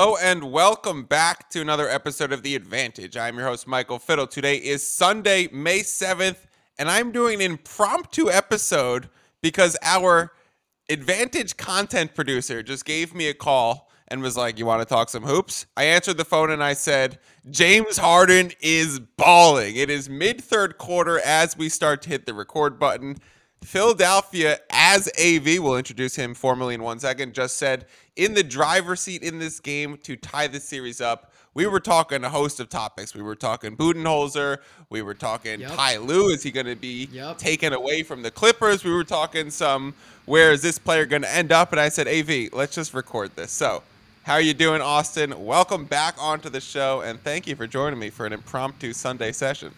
Hello and welcome back to another episode of The Advantage. I'm your host, Michael Fiddle. Today is Sunday, May 7th, and I'm doing an impromptu episode because our Advantage content producer just gave me a call and was like, You want to talk some hoops? I answered the phone and I said, James Harden is balling. It is mid third quarter as we start to hit the record button. Philadelphia, as AV, will introduce him formally in one second, just said in the driver's seat in this game to tie the series up. We were talking a host of topics. We were talking Budenholzer. We were talking Yep. Ty Lue. Is he going to be Yep. taken away from the Clippers? We were talking some where is this player going to end up? And I said, AV, let's just record this. So, how are you doing, Austen? Welcome back onto the show, and thank you for joining me for an impromptu Sunday session.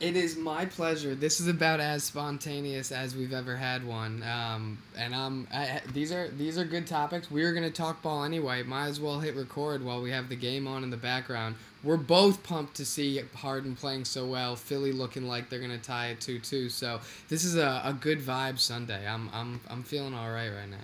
It is my pleasure. This is about as spontaneous as we've ever had one. Um, and um, I, these are these are good topics. We are gonna talk ball anyway. Might as well hit record while we have the game on in the background. We're both pumped to see Harden playing so well. Philly looking like they're gonna tie it two two. So this is a, a good vibe Sunday. I'm I'm I'm feeling all right right now.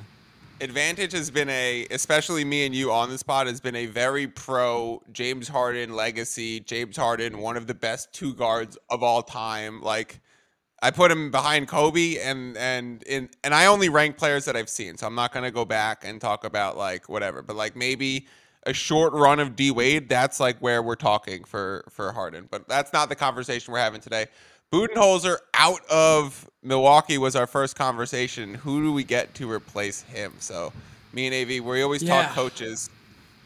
Advantage has been a, especially me and you on the spot, has been a very pro James Harden legacy. James Harden, one of the best two guards of all time. Like, I put him behind Kobe, and and in and I only rank players that I've seen, so I'm not gonna go back and talk about like whatever. But like maybe a short run of D Wade, that's like where we're talking for for Harden. But that's not the conversation we're having today. Budenholzer out of Milwaukee was our first conversation. Who do we get to replace him? So, me and AV, we always Yeah. talk coaches.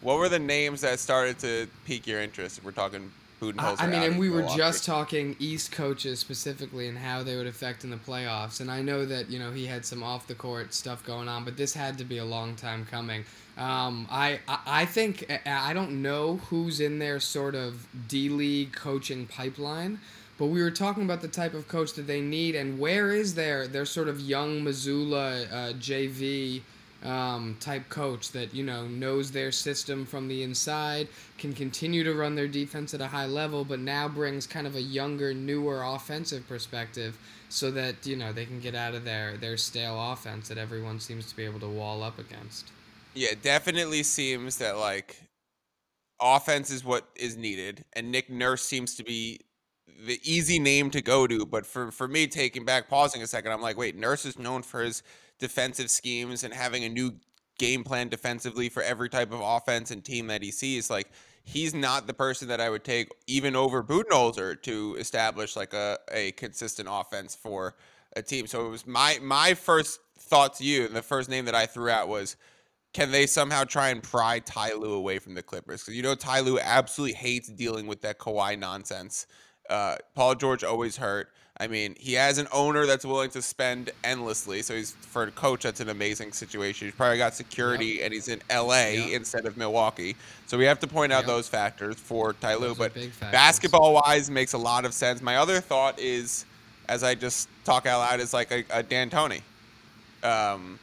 What were the names that started to pique your interest? We're talking Budenholzer. I mean, and we were just talking East coaches specifically and how they would affect in the playoffs. And I know that you know he had some off the court stuff going on, but this had to be a long time coming. Um, I, I think I I don't know who's in their sort of D League coaching pipeline. But we were talking about the type of coach that they need, and where is their their sort of young Mazzulla uh, JV um, type coach that you know knows their system from the inside, can continue to run their defense at a high level, but now brings kind of a younger, newer offensive perspective, so that you know they can get out of their their stale offense that everyone seems to be able to wall up against. Yeah, it definitely seems that like offense is what is needed, and Nick Nurse seems to be the easy name to go to. But for for me, taking back, pausing a second, I'm like, wait, Nurse is known for his defensive schemes and having a new game plan defensively for every type of offense and team that he sees. Like he's not the person that I would take even over Budenholzer to establish like a, a consistent offense for a team. So it was my my first thought to you, and the first name that I threw out was can they somehow try and pry Ty Lue away from the Clippers? Because you know Ty Lue absolutely hates dealing with that Kawhi nonsense. Uh, Paul George always hurt. I mean, he has an owner that's willing to spend endlessly. So he's for a coach, that's an amazing situation. He's probably got security, and he's in L.A. Yep. instead of Milwaukee. So we have to point out Yep. those factors for Ty Lue. But basketball wise, makes a lot of sense. My other thought is, as I just talk out loud, is like a, a. Um, Could they go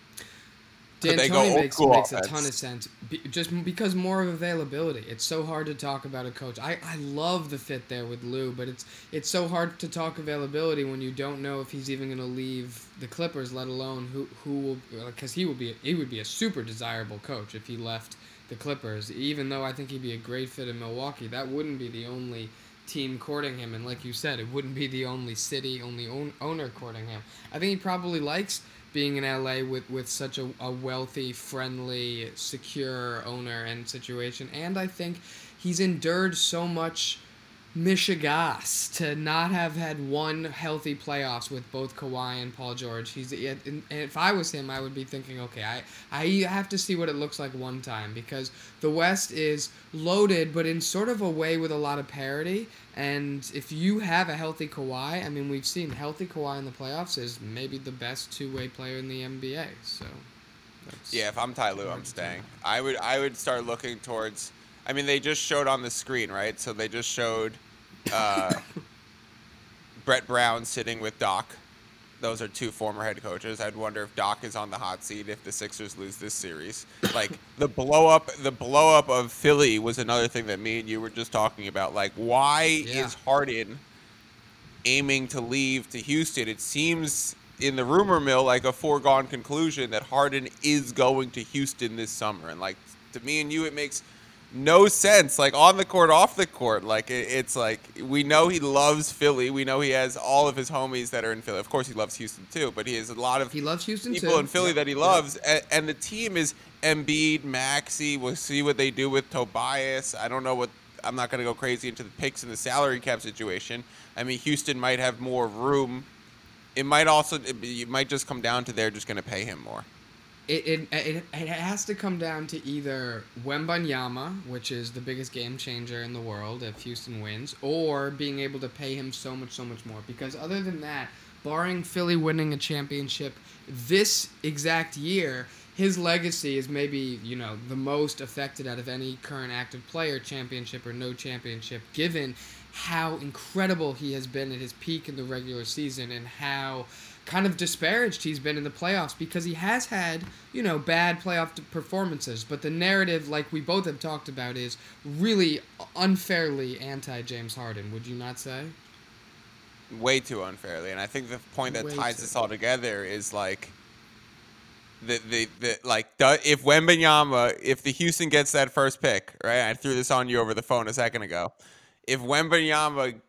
D'Antoni makes, school makes a ton of sense, be, just because more of availability. It's so hard to talk about a coach. I, I love the fit there with Lue, but it's it's so hard to talk availability when you don't know if he's even going to leave the Clippers, let alone who who will because he will be he would be a super desirable coach if he left the Clippers. Even though I think he'd be a great fit in Milwaukee, that wouldn't be the only team courting him, and like you said, it wouldn't be the only city, only own, owner courting him. I think he probably likes being in LA with, with such a, a wealthy, friendly, secure owner and situation. And I think he's endured so much mishigas to not have had one healthy playoffs with both Kawhi and Paul George. He's and if I was him, I would be thinking, okay, I I have to see what it looks like one time because the West is loaded, but in sort of a way with a lot of parity. And if you have a healthy Kawhi, I mean, we've seen healthy Kawhi in the playoffs is maybe the best two way player in the NBA. So. Yeah, if I'm Ty Lue, I'm staying. I would I would start looking towards. I mean, they just showed on the screen, right? So they just showed uh, Brett Brown sitting with Doc. Those are two former head coaches. I'd wonder if Doc is on the hot seat if the Sixers lose this series. Like the blow up, the blow up of Philly was another thing that me and you were just talking about. Like, why Yeah. is Harden aiming to leave to Houston? It seems in the rumor mill like a foregone conclusion that Harden is going to Houston this summer, and like to me and you, it makes no sense. Like on the court, off the court, like it, it's like we know he loves Philly. We know he has all of his homies that are in Philly. Of course, he loves Houston too, but he has a lot of He loves Houston people too. in Philly Yep, that he loves, and, and the team is Embiid, Maxey. We'll see what they do with Tobias. I don't know what. I'm not going to go crazy into the picks and the salary cap situation. I mean, Houston might have more room. It might also. It, it might just come down to they're just going to pay him more. It, it, it, it has to come down to either Wembanyama, which is the biggest game changer in the world if Houston wins, or being able to pay him so much, so much more. Because other than that, barring Philly winning a championship this exact year, his legacy is maybe, you know, the most affected out of any current active player, championship or no championship, given how incredible he has been at his peak in the regular season and how kind of disparaged he's been in the playoffs because he has had, you know, bad playoff performances. But the narrative, like we both have talked about, is really unfairly anti James Harden. Would you not say? way too unfairly. And I think the point that Way ties too. this all together is like the the, the like the, if Wembanyama, if the Houston gets that first pick, right? I threw this on you over the phone a second ago. If Wembanyama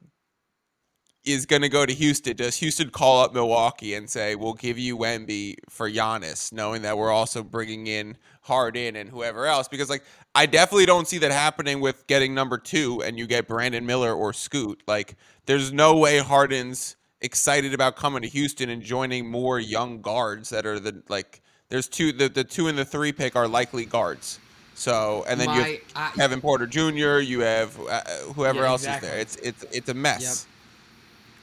is going to go to Houston, does Houston call up Milwaukee and say, "We'll give you Wemby for Giannis," knowing that we're also bringing in Harden and whoever else? Because like I definitely don't see that happening with getting number two and you get Brandon Miller or Scoot. Like there's no way Harden's excited about coming to Houston and joining more young guards that are the like. There's two the the two and the three pick are likely guards. So and then you have Kevin Porter Jr. You have uh, whoever Yeah, else exactly. is there. It's it's it's a mess.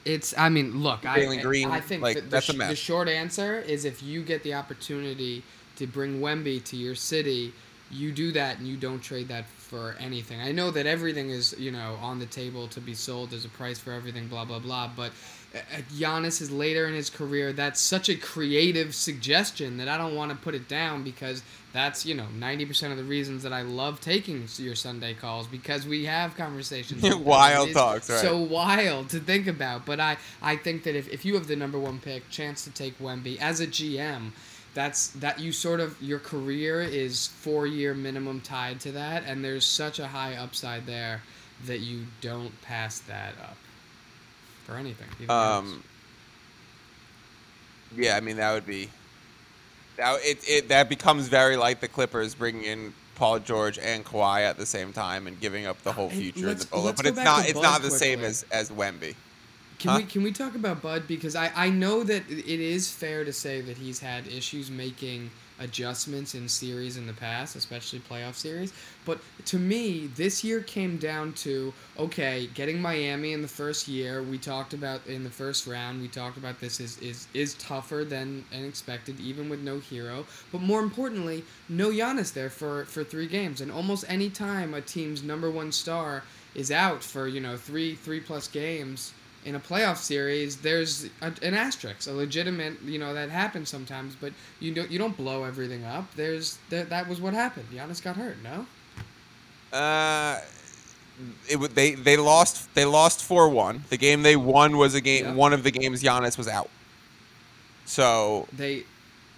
It's. I mean, look. I, Jalen Green, I think like, the, that's a mess. the short answer is if you get the opportunity to bring Wemby to your city, you do that and you don't trade that for anything. I know that everything is you know on the table to be sold. There's a price for everything. Blah blah blah. But Giannis is later in his career. That's such a creative suggestion that I don't want to put it down because that's you know 90% of the reasons that I love taking your Sunday calls because we have conversations. Wild talks, right. So wild to think about. But I, I think that if, if you have the number one pick, chance to take Wemby as a GM, that's that you sort of your career is four year minimum tied to that, and there's such a high upside there that you don't pass that up for anything. Um, yeah, I mean that would be that it, it that becomes very like the Clippers bringing in Paul George and Kawhi at the same time and giving up the whole Hey, future of the Polo. let's But it's not it's Bud not the same as as Wemby. Can Huh? we can we talk about Bud because I, I know that it is fair to say that he's had issues making adjustments in series in the past, especially playoff series. But to me, this year came down to okay, getting Miami in the first year. We talked about in the first round. We talked about this is is is tougher than expected, even with no Herro. But more importantly, no Giannis there for for three games. And almost any time a team's number one star is out for you know three three plus games in a playoff series, there's a, an asterisk, a legitimate, you know, that happens sometimes. But you don't you don't blow everything up. There's that that was what happened. Giannis got hurt. No. Uh, it would they they lost they lost four one. The game they won was a game Yeah. one of the games Giannis was out. So They.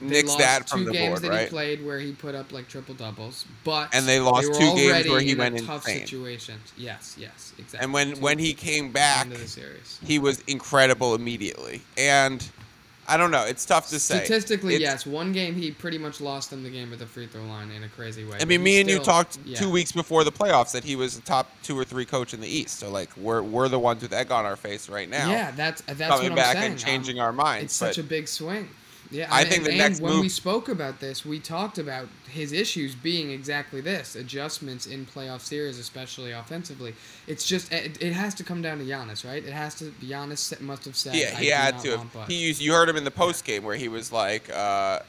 They nix lost that two from the games board, that right? he played where he put up like triple doubles, but And they lost were two games where he in went a tough insane. situations. Yes, yes, exactly. And when Two- when he came back, the series. he was incredible immediately. And I don't know, it's tough to say. Statistically, It's- yes. One game he pretty much lost them the game at the free throw line in a crazy way. I mean, me and you talked yeah. two weeks before the playoffs that he was the top two or three coach in the East. So like we're we're the ones with egg on our face right now. Yeah, that's that's coming what back I'm saying. and changing Um, our minds. It's such a big swing. Yeah, I and- think the and, next when move- we spoke about this, we talked about his issues being exactly this: adjustments in playoff series, especially offensively. It's just it, it has to come down to Giannis, right? It has to. Giannis must have said. yeah, "I he had to. have- want Bud." He used. You heard him in the post game where he was like, uh,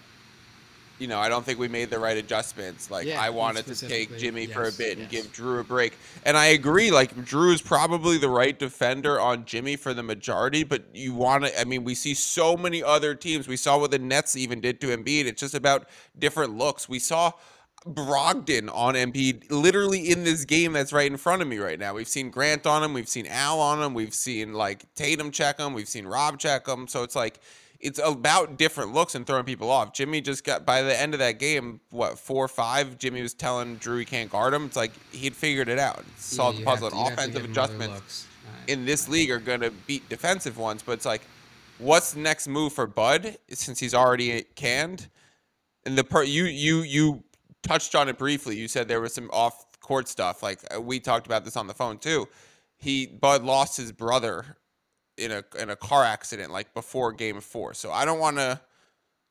you know, I don't think we made the right adjustments. Like Yeah, I wanted to take Jimmy for a bit and yes. give Drew a break. And I agree. Like Drew is probably the right defender on Jimmy for the majority, but you want to. I mean, we see so many other teams. We saw what the Nets even did to Embiid. It's just about different looks. We saw. Brogdon on Embiid, literally in this game that's right in front of me right now. We've seen Grant on him, we've seen Al on him, we've seen like Tatum check him, we've seen Rob check him. So it's like it's about different looks and throwing people off. Jimmy just got by the end of that game, what four or five? Jimmy was telling Drew he can't guard him. It's like he'd figured it out, solved Yeah, the puzzle. to- and offensive give him other adjustments. In this league are going to beat defensive ones. But it's like, what's the next move for Bud since he's already canned? And the per you you you touched on it briefly. You said there was some off court stuff. Like uh, we talked about this on the phone too. He Bud lost his brother in a in a car accident like before game four. So I don't want to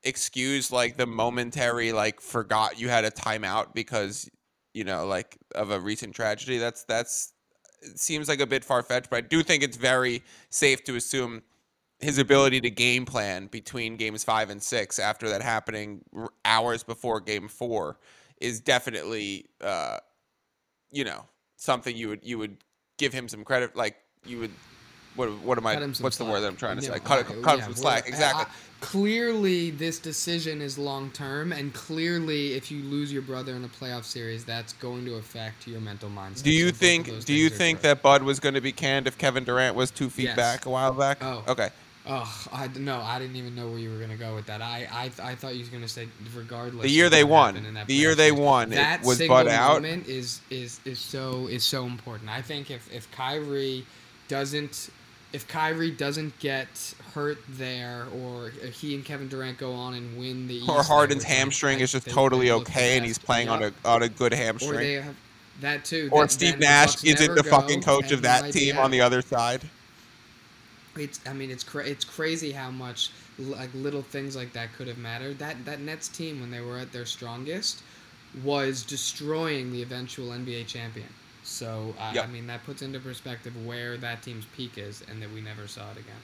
excuse like the momentary like forgot you had a timeout because you know like of a recent tragedy. That's that's seems like a bit far fetched, but I do think it's very safe to assume his ability to game plan between games five and six after that happening hours before game four is definitely uh you know something you would you would give him some credit like you would what what am I him what's the word that I'm trying to No, say cut, cut him yeah, some we're- slack exactly I- clearly, this decision is long term, and clearly, if you lose your brother in a playoff series, that's going to affect your mental mindset. do you So think do you think that Bud was going to be canned if Kevin Durant was two feet Yes. back a while back Oh. okay Oh, I no, I didn't even know where you were gonna go with that. I I, I thought you were gonna say regardless. The year of they won. The year they won, it That was single Bud out. moment is is is so is so important. I think if if Kyrie doesn't if Kyrie doesn't get hurt there, or he and Kevin Durant go on and win the East, or Harden's hamstring I- is just totally okay and he's playing on a on a good or hamstring they have that too. or Steve Nash isn't the go, fucking coach of that team on the other side It's I mean it's cra- it's crazy how much like little things like that could have mattered. That that Nets team when they were at their strongest was destroying the eventual NBA champion. So I I mean that puts into perspective where that team's peak is and that we never saw it again.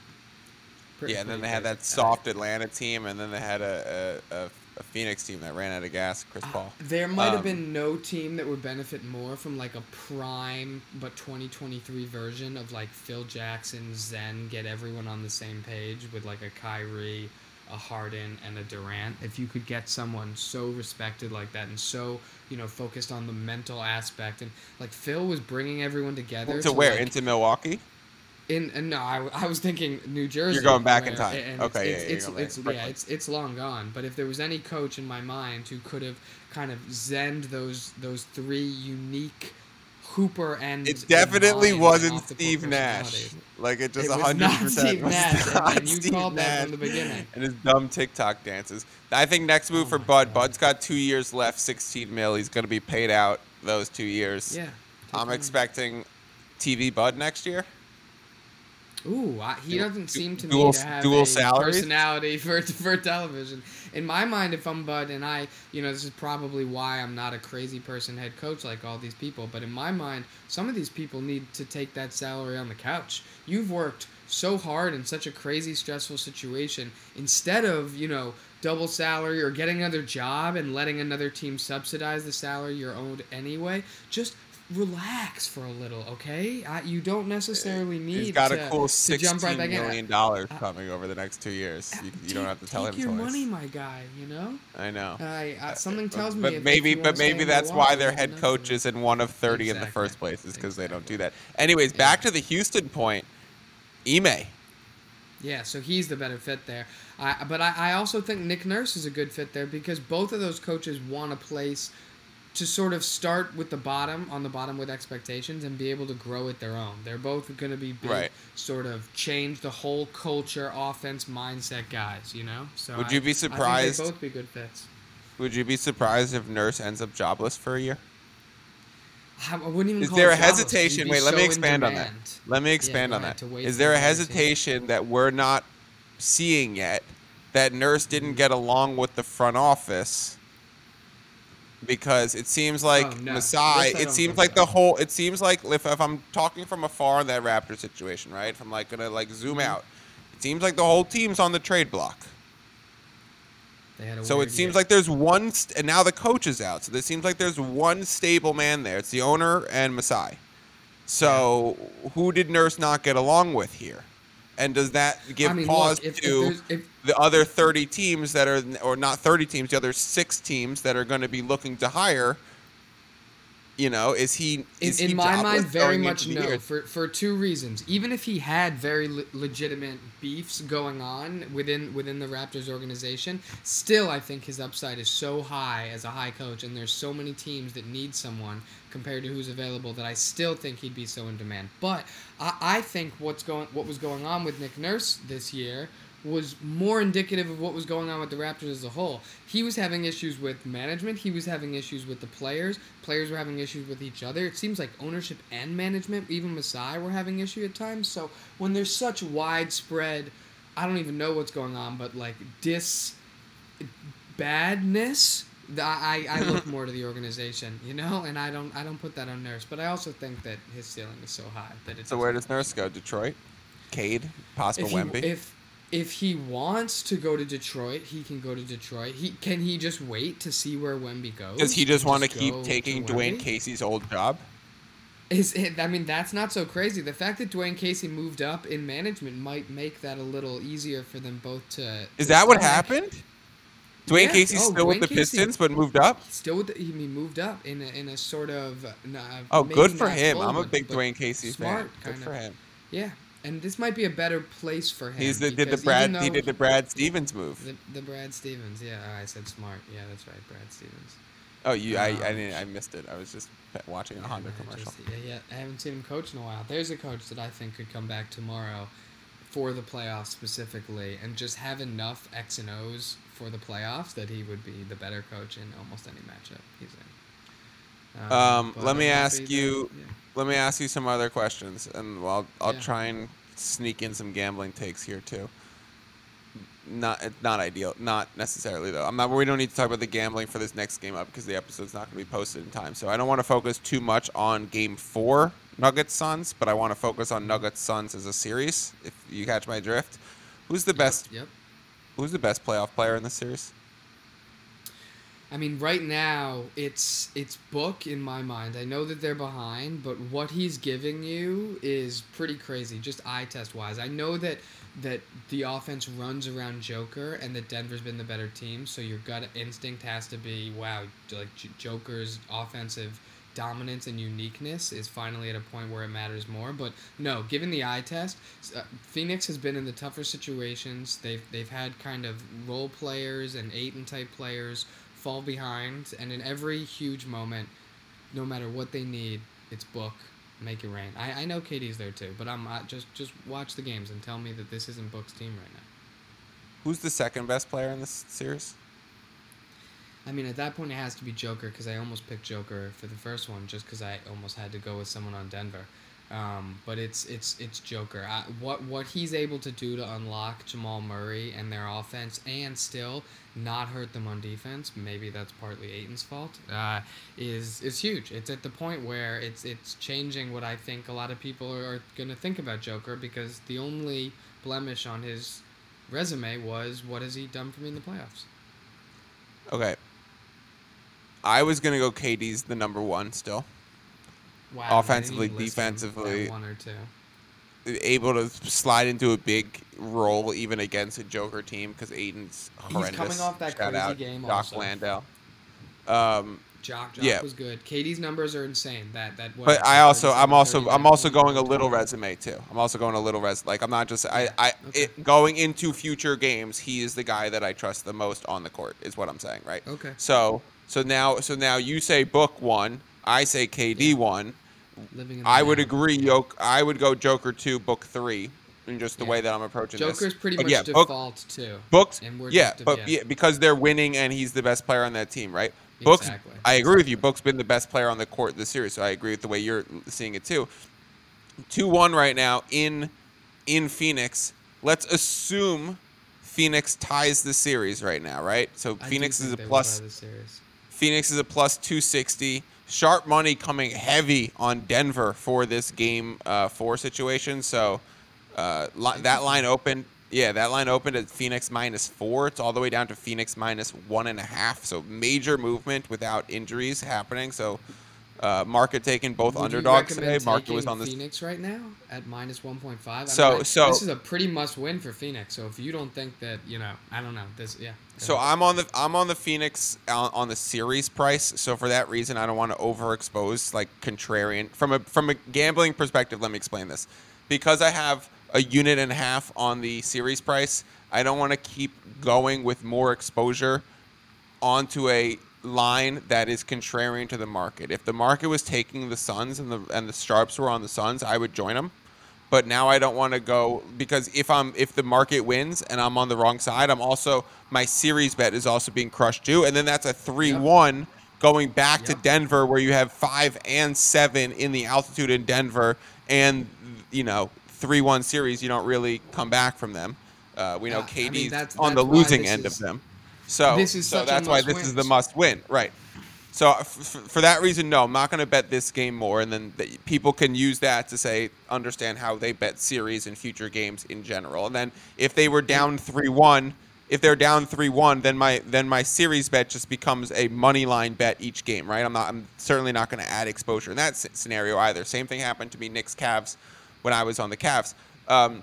Pretty- yeah and then they had that soft Atlanta team and then they had a, a, a, Phoenix team that ran out of gas Chris Uh, Paul There might have Um, been no team that would benefit more from like a prime but 2023 version of like Phil Jackson, Zen, get everyone on the same page with like a Kyrie, a Harden, and a Durant. If you could get someone so respected like that and so you know focused on the mental aspect and like Phil was bringing everyone together into where like, into Milwaukee in and no, I, I was thinking New Jersey. You're going back in time. Okay, it's, yeah, it's, going it's, yeah, it's it's long gone. But if there was any coach in my mind who could have kind of zenned those those three unique Hooper and it definitely mind wasn't off the court Steve Nash like it just It was 100% not Steve was Nash, and- not and you Steve called that from the beginning. and his dumb TikTok dances I think next move Oh for Bud God. Bud's got two years left 16 mil he's going to be paid out those two years Yeah. I'm expecting TV Bud next year Ooh, I, he doesn't seem to dual- me to have dual a salaries? personality for for television. In my mind, if I'm Bud and I, you know, this is probably why I'm not a crazy person head coach like all these people. But in my mind, some of these people need to take that salary on the couch. You've worked so hard in such a crazy, stressful situation. Instead of you know double salary or getting another job and letting another team subsidize the salary you're owed anyway, just relax for a little, okay? I, you don't necessarily need he's got to, a cool to 16 jump right million dollars Uh, coming over the next two years you, you don't have to tell take him your twice money, my guy. You know, I know I, I, something tells me. but maybe but maybe that's why their head coach is in one of 30 in the first place is because they don't do that anyways Yeah. back to the houston point Ime. Yeah, so he's the better fit there. I, but I, I also think Nick Nurse is a good fit there because both of those coaches want a place to sort of start with the bottom on the bottom with expectations and be able to grow at their own. They're both going to be big, Right. sort of change the whole culture, offense mindset guys. You know. So Would you be I surprised- they'd both be good fits. would you be surprised if nurse ends up jobless for a year I wouldn't even Is there it a hesitation? Wait, let me so expand on that. Let me expand go on that. Is there a hesitation that we're not seeing yet that Nurse didn't get along with the front office? Because it seems like Oh, no. Masai, it seems like the whole, it seems like if, if I'm talking from afar in that Raptor situation, right? If I'm like gonna like zoom Mhm. out, it seems like the whole team's on the trade block. They had a So it seems year. like there's one, st- and now the coach is out. So it seems like there's one stable man there. It's the owner and Masai. So who did Nurse not get along with here? And does that give I mean, pause look, if, if to there's- if, the other 30 teams that are, or not 30 teams, the other six teams that are going to be looking to hire? You know, is he? In, Is in he my mind, very much no. year? For for two reasons. Even if he had very le- legitimate beefs going on within within the Raptors organization, still I think his upside is so high as a high coach, and there's so many teams that need someone compared to who's available that I still think he'd be so in demand. But I, I think what's going what was going on with Nick Nurse this year was more indicative of what was going on with the Raptors as a whole. He was having issues with management, he was having issues with the players, players were having issues with each other. It seems like ownership and management, even Masai, were having issue at times. So when there's such widespread, I don't even know what's going on, but like dis badness, I, I look more to the organization, you know, and I don't I don't put that on Nurse, but I also think that his ceiling is so high that it's So where does Nurse go? Detroit, Cade, possible if he, Wemby. if if he wants to go to Detroit, he can go to Detroit. He can he just wait to see where Wemby goes? Does he just and want to keep taking Dwayne Casey's old job? Is it, I mean that's not so crazy. The fact that Dwayne Casey moved up in management might make that a little easier for them both to. Is that what stomach. happened? Dwayne Yeah. Casey's Oh, still with the Casey- Pistons, but moved up. Still with the, he moved up in a, in a sort of. Oh, good for him. I'm a big Dwayne Casey smart, fan. Good kind for him. Yeah, and this might be a better place for him. He's the, did the Brad he did the Brad Stevens move. The, the Brad Stevens, yeah. Oh, I said smart. Yeah, that's right, Brad Stevens. Oh, you I, I Um, didn't I missed it. I was just watching a Honda commercial. just- yeah, yeah, I haven't seen him coach in a while. There's a coach that I think could come back tomorrow for the playoffs specifically and just have enough X and O's for the playoffs that he would be the better coach in almost any matchup he's in. Um, but let me ask that- you- yeah. Let me ask you some other questions, and I'll I'll Yeah. try and sneak in some gambling takes here too. Not it's not ideal, not necessarily though. I'm not. We don't need to talk about the gambling for this next game up because the episode's not going to be posted in time. So I don't want to focus too much on Game Four, Nuggets Suns, but I want to focus on Nuggets Suns as a series. If you catch my drift, who's the best? Yep. Who's the best playoff player in this series? I mean, right now it's it's Book in my mind. I know that they're behind, but what he's giving you is pretty crazy, just eye test wise. I know that that the offense runs around Joker, and that Denver's been the better team. So your gut instinct has to be, wow, like Joker's offensive dominance and uniqueness is finally at a point where it matters more. But no, given the eye test, uh, Phoenix has been in the tougher situations. They've they've had kind of role players and Ayton type players fall behind, and in every huge moment, no matter what they need, it's book, make it rain. I, I know Katie's there too, but I'm uh, just just watch the games and tell me that this isn't Book's team right now. Who's the second best player in this series? I mean, at that point, it has to be Joker because I almost picked Joker for the first one just because I almost had to go with someone on Denver. Um, but it's it's it's Joker. I, what what he's able to do to unlock Jamal Murray and their offense and still not hurt them on defense. Maybe that's partly Ayton's fault. Uh, is is huge. It's at the point where it's it's changing what I think a lot of people are, are gonna think about Joker because the only blemish on his resume was what has he done for me in the playoffs. Okay. I was gonna go KD's the number one still. Wow, Offensively, even list him at defensively. one or two. able to slide into a big role even against a Joker team because Ayton's horrendous. He's coming off that Shout crazy out game Doc also. Landale. Um, Jock, Jock Yeah. was good. Katie's numbers are insane. That that. but I also, I'm also, I'm also going a little resume too. I'm also going a little res. Like I'm not just, I, I, okay. it, going into future games, he is the guy that I trust the most on the court. Is what I'm saying, right? Okay. So, so now, so now you say Book one, I say KD Yeah. one. Living in the I would agree. Yoke, I would go Joker two, Book three, in just the Yeah. way that I'm approaching this. Joker's pretty But much yeah, Book, default too. Books, And we're yeah, just- but yeah. because they're winning and he's the best player on that team, right? Books, Exactly, I agree with you. exactly. Book's been the best player on the court this series, so I agree with the way you're seeing it too. Two one right now in in Phoenix. Let's assume Phoenix ties the series right now, right? So I Phoenix is a plus. Phoenix is a plus 260. Sharp money coming heavy on Denver for this game uh, four situation. So uh, li- that line opened. Yeah, that line opened at Phoenix minus four. It's all the way down to Phoenix minus one and a half. So major movement without injuries happening. So Uh, market taking both Would underdogs today. Market was on the Phoenix right now at minus one point five. So- so- this is a pretty must win for Phoenix. So if you don't think that you know, I don't know this. Yeah. So ahead. I'm on the I'm on the Phoenix on, on the series price. So for that reason, I don't want to overexpose like contrarian from a from a gambling perspective. Let me explain this, because I have a unit and a half on the series price. I don't want to keep going with more exposure onto a line that is contrarian to the market. If the market was taking the Suns and the and the sharps were on the Suns, I would join them. But now I don't want to go because if I'm if the market wins and I'm on the wrong side, I'm also my series bet is also being crushed too, and then that's a three one going back to Denver where you have five and seven in the altitude in Denver, and you know three one series you don't really come back from them. Uh, we know Yeah, I mean, KD's that's- on the that's losing end is- of them. So this is so that's why this must is the must win, right? So f- f- for that reason, no, I'm not going to bet this game more, and then th- people can use that to say understand how they bet series and future games in general. And then if they were down three one, if they're down three one, then my then my series bet just becomes a money line bet each game, right? I'm not I'm certainly not going to add exposure in that s- scenario either. Same thing happened to me Knicks Cavs when I was on the Cavs. Um,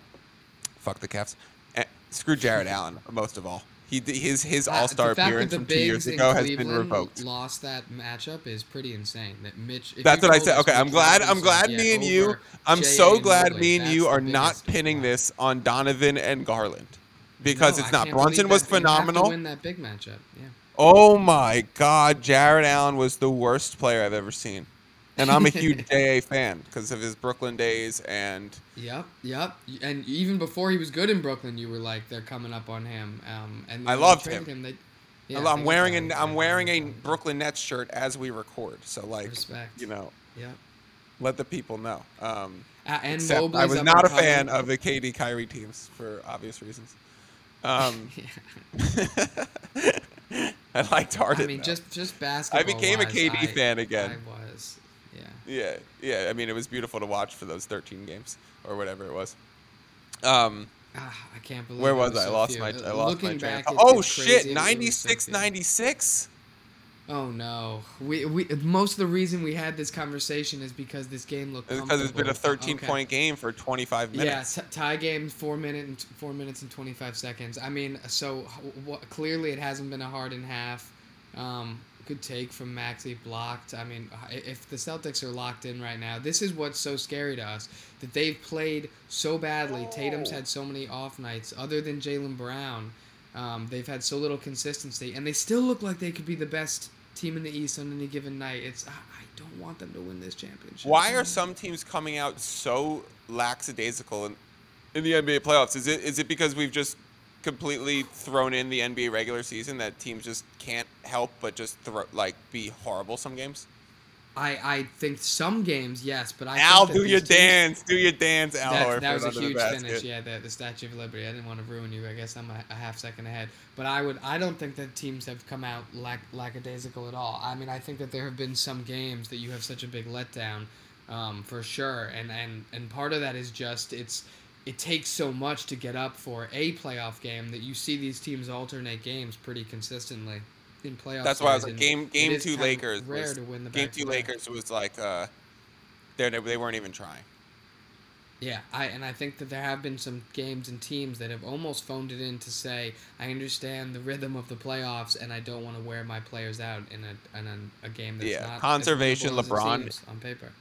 fuck the Cavs. Eh, screw Jarrett Allen most of all. He his his All Star appearance from two years ago has been Cleveland revoked. Lost that matchup is pretty insane. That Mitch. That's what I said. Okay, I'm glad. I'm glad me and you. I'm so glad me and you are not pinning this on Donovan and Garland because No, it's not. Brunson was that have to phenomenal. win that big matchup. Yeah. Oh my God, Jarrett Allen was the worst player I've ever seen, and I'm a huge JA fan because of his Brooklyn days and. Yep, yep. And even before he was good in Brooklyn, you were like, they're coming up on him. Um, and I loved traded him. they, I'm wearing an. I'm wearing a. Brooklyn Nets shirt as we record. So like, Respect. you know, Yep. let the people know. Um, Uh, and Mobley's I was not a fan of the KD Kyrie teams for obvious reasons. Um, I liked Harden. I mean, though. just just basketball. I became a KD I, fan again. I was. Yeah. yeah, yeah. I mean, it was beautiful to watch for those 13 games or whatever it was. Um, Ah, I can't believe. where was I? I lost few. my I lost Looking my train. back, Oh shit! crazy it was so 96, 96. Oh no. We we most of the reason we had this conversation is because this game looked. Because it's been a 13 Okay. point game for 25 Yeah, minutes. t- tie game, four minute and four minutes and twenty five seconds. I mean, so w- clearly it hasn't been a hard in half. Um, good take from Maxey blocked. I mean, if the Celtics are locked in right now, this is what's so scary to us that they've played so badly. Tatum's had so many off nights, other than Jaylen Brown. Um, they've had so little consistency, and they still look like they could be the best team in the East on any given night. It's I I don't want them to win this championship. Why are some teams coming out so lackadaisical in, in the NBA playoffs? Is it is it because we've just completely thrown in the NBA regular season that teams just can't help but just throw like be horrible some games? I, I think some games, yes, but I Al, do your teams- dance, do your dance, Al. That, that was a huge finish. Yeah, the, the Statue of Liberty. I didn't want to ruin you. I guess I'm a, a half second ahead. But I would. I don't think that teams have come out lack, lackadaisical at all. I mean, I think that there have been some games that you have such a big letdown, um, for sure. And, and and part of that is just it's it takes so much to get up for a playoff game that you see these teams alternate games pretty consistently in playoff. That's why I was like game game two Lakers. Rare was, to win the game two. Lakers was like uh, they they weren't even trying. Yeah, I and I think that there have been some games and teams that have almost phoned it in to say, I understand the rhythm of the playoffs, and I don't want to wear my players out in a in a, a game that's Yeah, not as conservation as LeBron. seems on paper.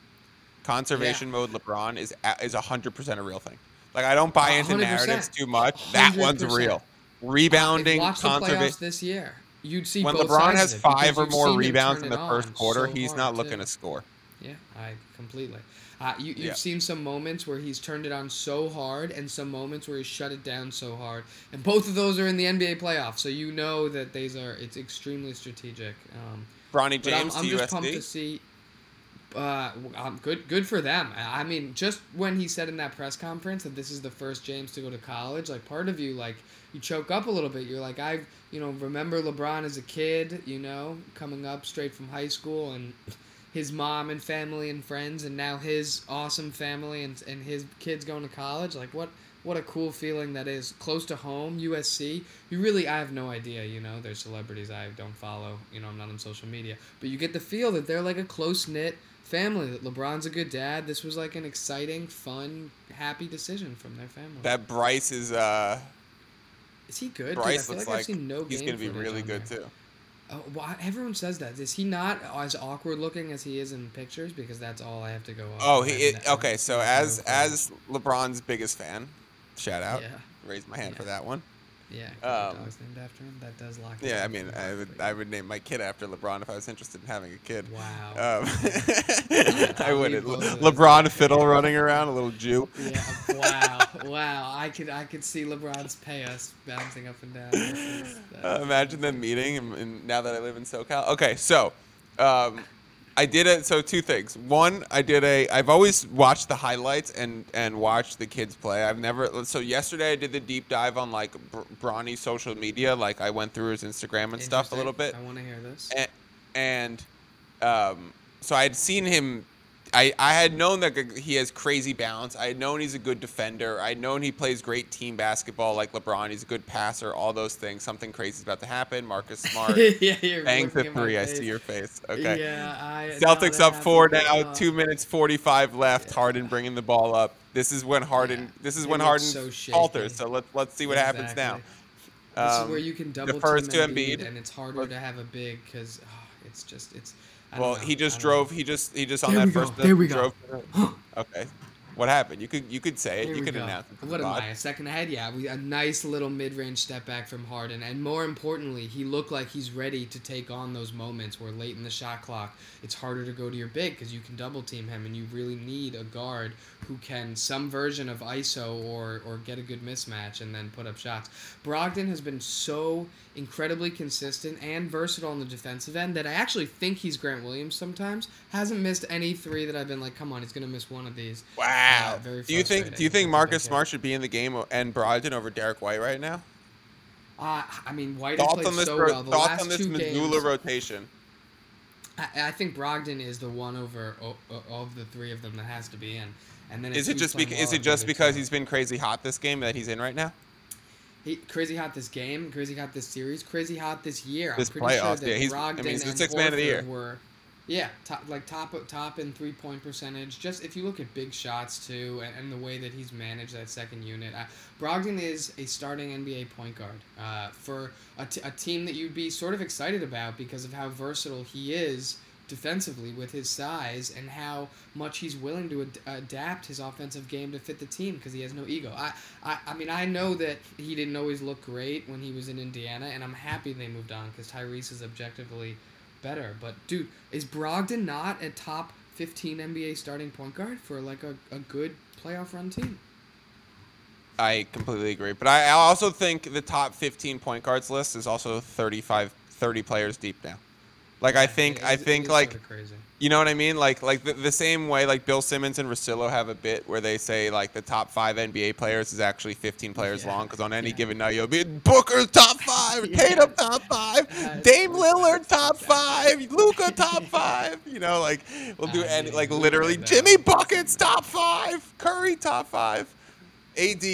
Conservation mode LeBron is a- is hundred percent a real thing. Like I don't buy into hundred narratives too much. That one's 100%. real. Rebounding, playoffs conservation. this year. You'd see When both LeBron sides has of it because five or more rebounds in the first on quarter, so he's not too. looking to score. Yeah, I completely. Uh, you, you've Yeah. seen some moments where he's turned it on so hard, and some moments where he's shut it down so hard, and both of those are in the NBA playoffs. So you know that these are it's extremely strategic. Um, Bronny but I'm, James I'm to just pumped to see. Uh, um, good, good for them. I mean, just when he said in that press conference that this is the first James to go to college, like part of you, like you choke up a little bit. You're like, I, you know, remember LeBron as a kid, you know, coming up straight from high school and his mom and family and friends, and now his awesome family and and his kids going to college. Like, what what a cool feeling that is. Close to home, USC. You really, I have no idea. You know, there's celebrities I don't follow. You know, I'm not on social media, but you get the feel that they're like a close knit family. That LeBron's a good dad. This was like an exciting, fun, happy decision from their family. That Bryce is uh is he good? Bryce Dude, I looks feel like, like I've seen no he's gonna be really good there. too. Oh, well, everyone says that. Is he not as awkward looking as he is in pictures? Because that's all I have to go on. Oh, he it, okay. So as as LeBron's biggest fan, shout out, yeah, raise my hand Yeah. for that one. Yeah, Um, dog's named after him. That does lock. Yeah, I mean, I would I would name my kid after LeBron if I was interested in having a kid. Wow. Um, I wouldn't. leave both of those LeBron fiddle running around, a little Jew. yeah. Wow. Wow. I could I could see LeBron's pay us bouncing up and down. This is- Uh, imagine them meeting, and, and now that I live in SoCal. Okay, so um, I did it. So two things. One, I did a. I've always watched the highlights and and watched the kids play. I've never. So yesterday I did the deep dive on like Br- Bronny's social media. Like I went through his Instagram and stuff a little bit. I want to hear this. and, and um, so I had seen him. I, I had known that he has crazy balance. I had known he's a good defender. I had known he plays great team basketball like LeBron. He's a good passer. All those things. Something crazy is about to happen. Marcus Smart yeah, you're looking the three. I see your face. Okay. Yeah, I. Celtics up four now. uh, Two minutes forty-five left. Yeah. Harden bringing the ball up. This is when Harden. Yeah. This is when Harden so shaky. falters. So let's let's see what happens now. Exactly. This is Um, where you can double first team to Embiid, and it's harder to have a big because it's just it's. Well, know. he just drove. He just he just on There that we go. first. There we go. drove- Okay. What happened? You could you could say it. Here you could go. announce it. What am. I? A second ahead? Yeah, we a nice little mid-range step back from Harden, and more importantly, he looked like he's ready to take on those moments where late in the shot clock, it's harder to go to your big because you can double team him, and you really need a guard who can some version of ISO or or get a good mismatch and then put up shots. Brogdon has been so incredibly consistent and versatile on the defensive end that I actually think he's Grant Williams sometimes. Hasn't missed any three that I've been like, come on, he's gonna miss one of these. Wow. Uh, very do you think do you think Marcus yeah. Smart should be in the game and Brogdon over Derek White right now? Uh, I mean, White has Thoughts played on this so well. The thoughts last on this Mazzulla games, rotation? I, I think Brogdon is the one over o- o- of the three of them that has to be in. And then Is it just because is it just because he's been crazy hot this game that he's in right now? he, crazy hot this game, crazy hot this series, crazy hot this year? This I'm pretty sure that yeah, he's- I Brogdon mean, he's the sixth man of the year. Were, yeah, top like top top in three point percentage. Just if you look at big shots too, and, and the way that he's managed that second unit, uh, Brogdon is a starting NBA point guard uh, for a, t- a team that you'd be sort of excited about because of how versatile he is defensively with his size and how much he's willing to ad- adapt his offensive game to fit the team because he has no ego. I, I, I mean, I know that he didn't always look great when he was in Indiana, and I'm happy they moved on because Tyrese is objectively better. But dude, is Brogdon not a top 15 NBA starting point guard for like a, a good playoff run team? I completely agree. But I I also think the top 15 point guards list is also 35 30 players deep now. Like I think It I think like sorta crazy. You know what I mean? Like like the, the same way like Bill Simmons and Russillo have a bit where they say like the top five NBA players is actually 15 players Yeah, long because on any yeah. given night you'll be Booker's top five, Yeah. Tatum top five, Yeah, Dame Lillard top five, Luka top five. You know like we'll do I any like literally. Jimmy buckets top five, Curry top five, AD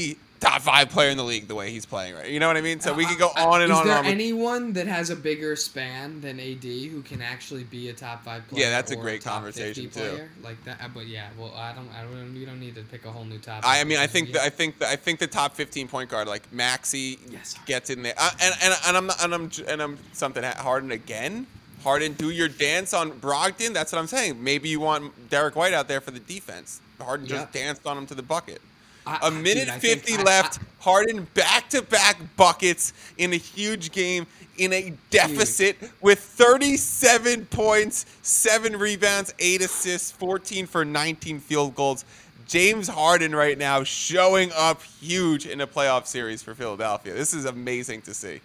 top five player in the league the way he's playing right. You know what I mean? So we could go Uh, on and on. is there on. with- anyone that has a bigger span than AD who can actually be a top five player? Yeah, that's a great top conversation, too. player? Like that, uh, but yeah, well, I don't, I don't, you don't need to pick a whole new top. I I mean, I think the, I think the, I think the top 15 point guard like Maxey Yes. gets in there, uh, and, and and I'm and I'm and I'm something Harden again. Harden, do your dance on Brogdon. That's what I'm saying. Maybe you want Derek White out there for the defense. Harden just danced on him to the bucket. I- A minute dude, I think 50 I- left. I- Harden back to back buckets in a huge game in a deficit with 37 points, 7 rebounds, 8 assists, 14 for 19 field goals. James Harden right now showing up huge in a playoff series for Philadelphia. This is amazing to see.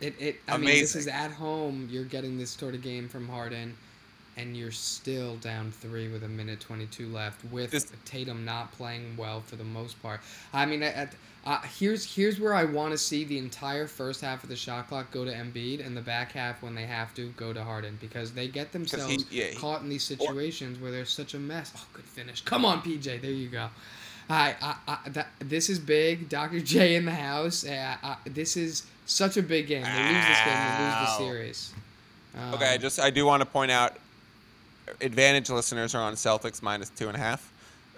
It, it I mean, this is at home. You're getting this sort of game from Harden, and you're still down three with a minute 22 left, with This- Tatum not playing well for the most part. I mean, at, uh, here's here's where I want to see the entire first half of the shot clock go to Embiid, and the back half when they have to go to Harden because they get themselves yeah, he- caught in these situations where there's such a mess. Oh, good finish! Come on, PJ. There you go. I, I, I that, this is big. Dr. J in the house. Uh, I, this is such a big game. They lose this game, they lose the series. Um, Okay, I just I do want to point out, advantage listeners are on Celtics minus two and a half.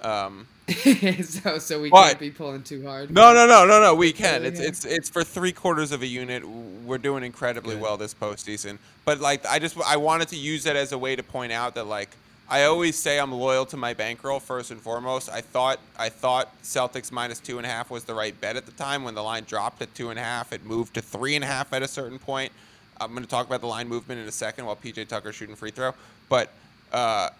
Um, so so we But- can't be pulling too hard. no, no, no, no, no. We can. It's it's it's for three quarters of a unit. We're doing incredibly Good. well this postseason. But like, I just I wanted to use that as a way to point out that like I always say I'm loyal to my bankroll first and foremost. I thought I thought Celtics minus two and a half was the right bet at the time when the line dropped at two and a half. It moved to three and a half at a certain point. I'm going to talk about the line movement in a second while PJ Tucker's shooting free throw. But uh,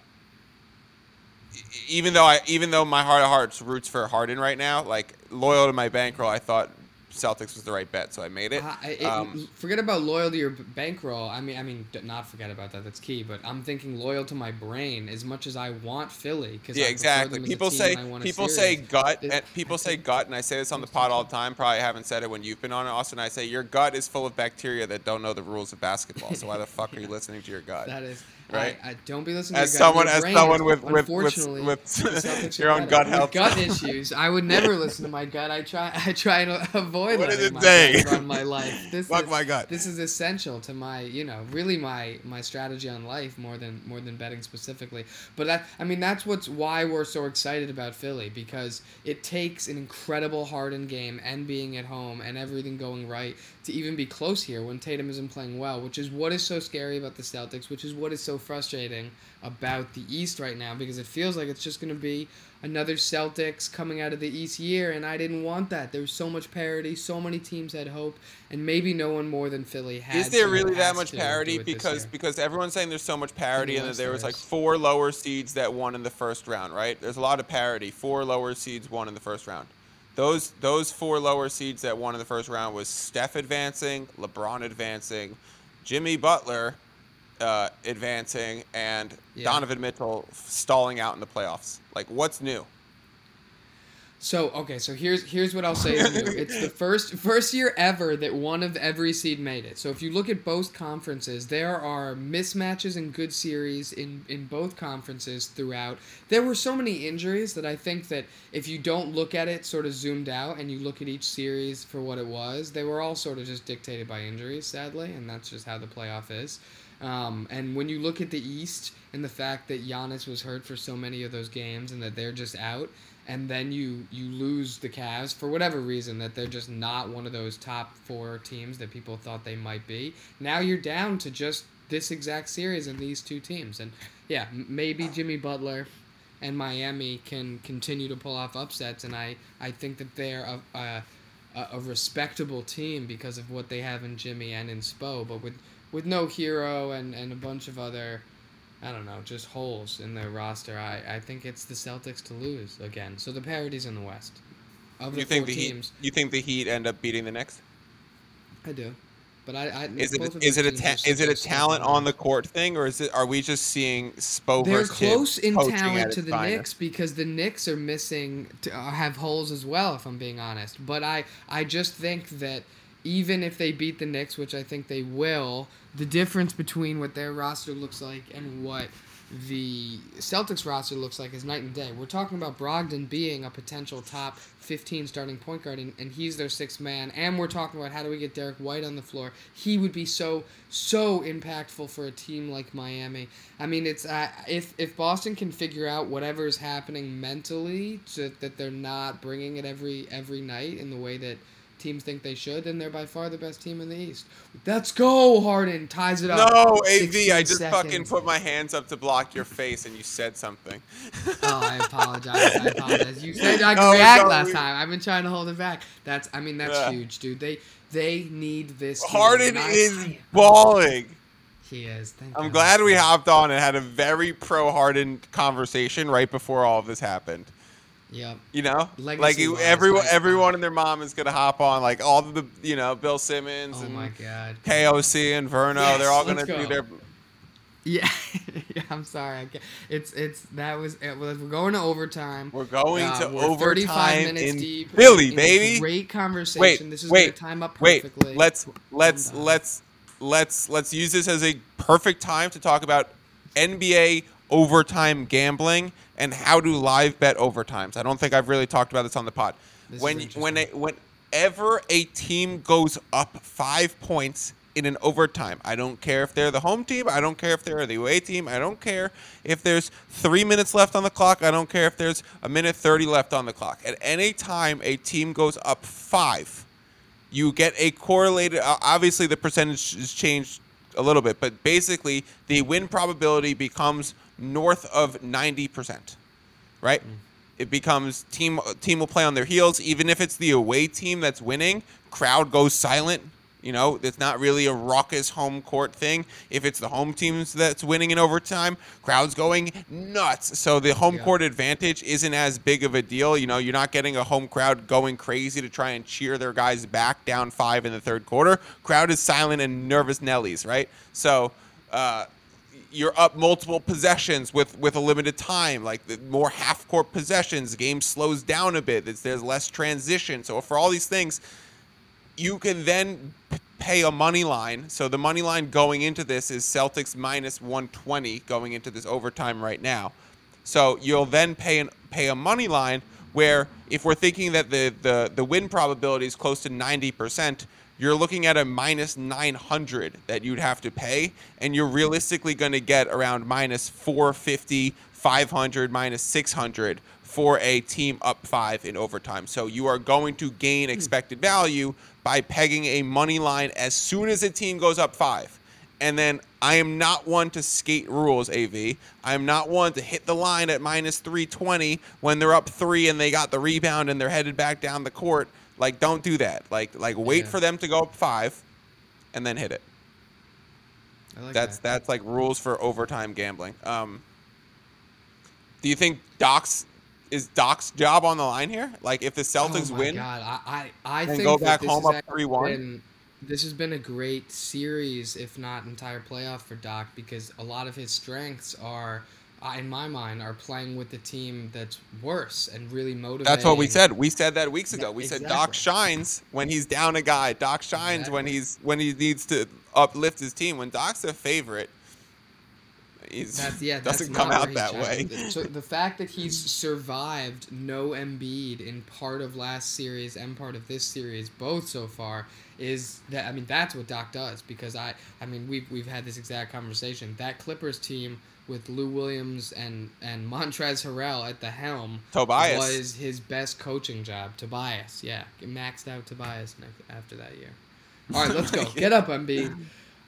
even though I even though my heart of hearts roots for Harden right now, like loyal to my bankroll, I thought Celtics was the right bet, so I made it. Uh, it- Um, forget about loyal to your bankroll. I mean, I mean, not forget about that. That's key. But I'm thinking loyal to my brain as much as I want Philly. Cause yeah, I exactly. them as a People say and I want a people say gut, It- and people say gut, and I say this on the pod all the time. Probably haven't said it when you've been on it, Austin. I say your gut is full of bacteria that don't know the rules of basketball. So why the fuck are you listening to your gut? That is Right? I, I don't be listening As to someone- as brain someone with- with- with- with the Celtics are your own gut health. gut issues. I would never listen to my gut. I try I try and avoid What letting my gut run my life. This Fuck is, my gut. This is essential to my you know really my my strategy on life more than more than betting specifically. But that I mean that's what's why we're so excited about Philly because it takes an incredible Harden game and being at home and everything going right to even be close here when Tatum isn't playing well, which is what is so scary about the Celtics, which is what is so frustrating about the East right now because it feels like it's just going to be another Celtics coming out of the East year, and I didn't want that. There was so much parity, so many teams had hope, and maybe no one more than Philly had. Is there really that much parity? Because because everyone's saying there's so much parity, and that there there was like four lower seeds that won in the first round, right? There's a lot of parity. Four lower seeds won in the first round. Those those four lower seeds that won in the first round was Steph advancing, LeBron advancing, Jimmy Butler uh, advancing, and Yeah. Donovan Mitchell stalling out in the playoffs. Like, what's new? So okay, so here's here's what I'll say to you. It's the first first year ever that one of every seed made it. So if you look at both conferences, there are mismatches and good series in in both conferences throughout. There were so many injuries that I think that if you don't look at it sort of zoomed out and you look at each series for what it was, they were all sort of just dictated by injuries, sadly, and that's just how the playoff is. Um, and when you look at the East and the fact that Giannis was hurt for so many of those games and that they're just out, and then you you lose the Cavs for whatever reason that they're just not one of those top four teams that people thought they might be. Now you're down to just this exact series and these two teams, and yeah, maybe Jimmy Butler and Miami can continue to pull off upsets, and I I think that they're a. a a, a respectable team because of what they have in Jimmy and in Spo, but with with no Herro and, and a bunch of other I don't know, just holes in their roster, I, I think it's the Celtics to lose again. So the parity's in the West. Of the You think the teams, Heat? You think the Heat end up beating the Knicks? I do. But I, I Is it is it a ta- is it a talent on the court thing, or is it are we just seeing Spo They're close in talent to the finest? Knicks because the Knicks are missing to, uh, have holes as well. If I'm being honest, but I I just think that even if they beat the Knicks, which I think they will, the difference between what their roster looks like and what the Celtics roster looks like is night and day. We're talking about Brogdon being a potential top 15 starting point guard, and, and he's their sixth man. And we're talking about how do we get Derrick White on the floor. He would be so, so impactful for a team like Miami. I mean, it's uh, if, if Boston can figure out whatever is happening mentally, so that they're not bringing it every every night in the way that teams think they should, and they're by far the best team in the East. Let's go, Harden ties it up. No, AV, I just fucking put my hands up to block your face and you said something. Oh, I apologize. I apologize. You said I could No, react no, last we- time. I've been trying to hold it back. That's, I mean, that's Yeah. huge, dude. They, they need this. Harden I- is balling. He is. Thank I'm God. glad we hopped on and had a very pro Harden conversation right before all of this happened. Yep. You know, like Legacy-wise, everyone, everyone and their mom is gonna hop on. Like all the, you know, Bill Simmons Oh and my God. KOC and Verno. Yes, they're all gonna do their. Yeah. yeah. I'm sorry. I can't. It's, it's that was. It was we're going to overtime. We're going Uh, to we're 35 overtime minutes in deep Philly, in baby. Great conversation. Wait, this is wait, gonna time up Wait, let's let's let's let's let's use this as a perfect time to talk about NBA overtime gambling and how to live bet overtimes. I don't think I've really talked about this on the pod. This when when a, whenever a team goes up five points in an overtime, I don't care if they're the home team. I don't care if they're the away team. I don't care if there's three minutes left on the clock. I don't care if there's a minute thirty left on the clock. At any time a team goes up five, you get a correlated. Obviously, the percentage is changed a little bit, but basically, the win probability becomes north of ninety percent, right? Mm. It becomes team team will play on their heels, even if it's the away team that's winning. Crowd goes silent. You know, it's not really a raucous home court thing. If it's the home teams that's winning in overtime, crowds going nuts. So the home Yeah. court advantage isn't as big of a deal. You know, you're not getting a home crowd going crazy to try and cheer their guys back down five in the third quarter. Crowd is silent and nervous Nellies, right? So uh, you're up multiple possessions with with a limited time, like the more half court possessions. The game slows down a bit. There's less transition. So for all these things, you can then pay a money line. So the money line going into this is Celtics minus 120 going into this overtime right now. So you'll then pay an pay a money line where if we're thinking that the the the win probability is close to 90%, you're looking at a minus 900 that you'd have to pay and you're realistically going to get around minus 450, 500, minus 600 for a team up 5 in overtime. So you are going to gain expected value by pegging a money line as soon as a team goes up 5. And then I am not one to skate rules, AV. I am not one to hit the line at minus 320 when they're up three and they got the rebound and they're headed back down the court. Like, don't do that. Like, like wait Yeah. for them to go up five, and then hit it. Like That's that. that's like rules for overtime gambling. Um, do you think Doc's is Doc's job on the line here? Like, if the Celtics oh win, God, I I, I and think go back this home has up 3-1? been- This has been a great series, if not entire playoff for Doc, because a lot of his strengths are, uh, in my mind, are playing with the team that's worse and really motivating. That's what we said. We said that weeks ago. Yeah, We said Doc shines when he's down a guy. Doc shines when he's when he needs to uplift his team. When Doc's a favorite, he's That's yeah. That's doesn't come out that way. So the fact that he's survived no Embiid in part of last series and part of this series, both so far, is that I mean that's what Doc does because I I mean we've we've had this exact conversation. That Clippers team with Lou Williams and and Montrezl Harrell at the helm Tobias. was his best coaching job. Tobias, yeah, maxed out Tobias after that year. All right, let's go. Get up, Embiid.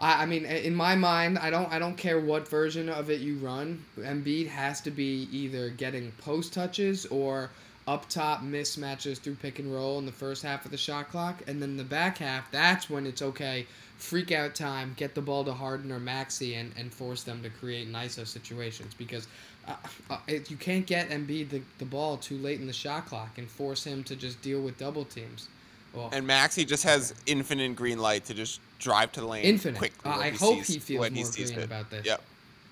I, I mean, in my mind, I don't I don't care what version of it you run. Embiid has to be either getting post touches or up top mismatches through pick and roll in the first half of the shot clock, and then the back half. That's when it's okay. Freak out time, get the ball to Harden or Maxey, and, and force them to create ISO situations because uh, uh, you can't get Embiid the, the ball too late in the shot clock and force him to just deal with double teams. Well, and Maxey just has infinite green light to just drive to the lane. Infinite. Quickly Uh, I he hope sees- he feels more sees green about this. Yep.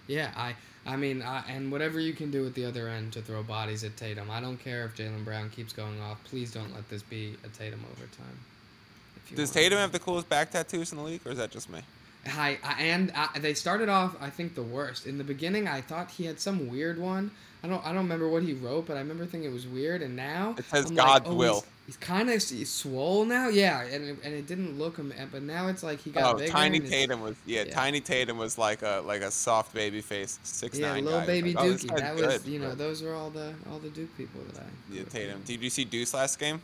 Yeah, I I mean, uh, and whatever you can do at the other end to throw bodies at Tatum. I don't care if Jaylen Brown keeps going off. Please don't let this be a Tatum overtime. Does. Tatum have the coolest back tattoos in the league, or is that just me? Hi, I, and uh, they started off. I think the worst in the beginning. I thought he had some weird one. I don't. I don't remember what he wrote, but I remember thinking it was weird. And now It says I'm God's like, oh, will. He's, kind of swole now. Yeah, and it, and it didn't look him. But now it's like he got Oh. Tiny Tatum was yeah, yeah. Tiny Tatum was like a like a soft baby face six Yeah, nine little guy. baby Like, oh, this Dookie. guy's That was, you know, but- those are all the all the Duke people that I. Yeah, Tatum. Did you see Deuce last game?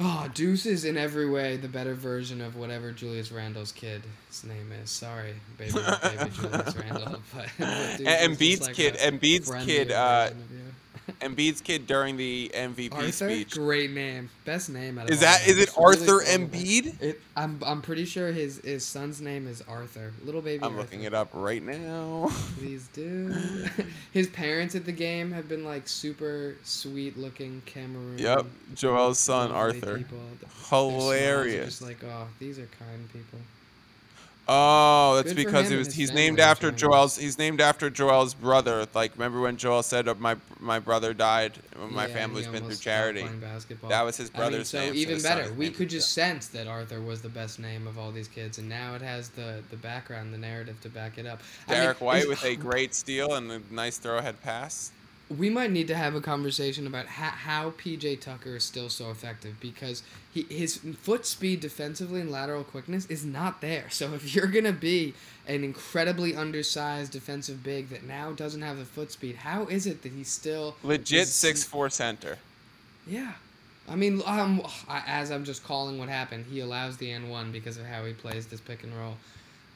Oh, Deuce is in every way the better version of whatever Julius Randle's kid's name is. Sorry, baby, baby Julius Randle. But is And Embiid's like kid, a Embiid's kid, uh, version of you. Embiid's kid during the MVP Arthur, speech. great name, best name. Out of Is that is it really Arthur fun. Embiid? It, I'm I'm pretty sure his his son's name is Arthur. Little baby. I'm Arthur. looking it up right now. Please do. his parents at the game have been like super sweet looking Cameroon. Yep, Joel's son Arthur. people. Their smiles are Hilarious. Just like oh, these are kind people. Oh, that's Good because and was. He's named after. Joel's he's named after Joel's brother. Like remember when Joel said oh, my my brother died my Yeah, family's he been through charity. That was his I mean, brother's so name. even better, we could just sense that Arthur was the best name of all these kids, and now it has the the background, the narrative to back it up. I mean, Derrick White with a great steal and a nice throwhead pass. We might need to have a conversation about how, how PJ Tucker is still so effective because he, his foot speed defensively and lateral quickness is not there. So if you're gonna be an incredibly undersized defensive big that now doesn't have the foot speed, how is it that he's still Legit is- six four center. Yeah, I mean, um, I- as I'm just calling what happened, he allows the N one because of how he plays this pick and roll.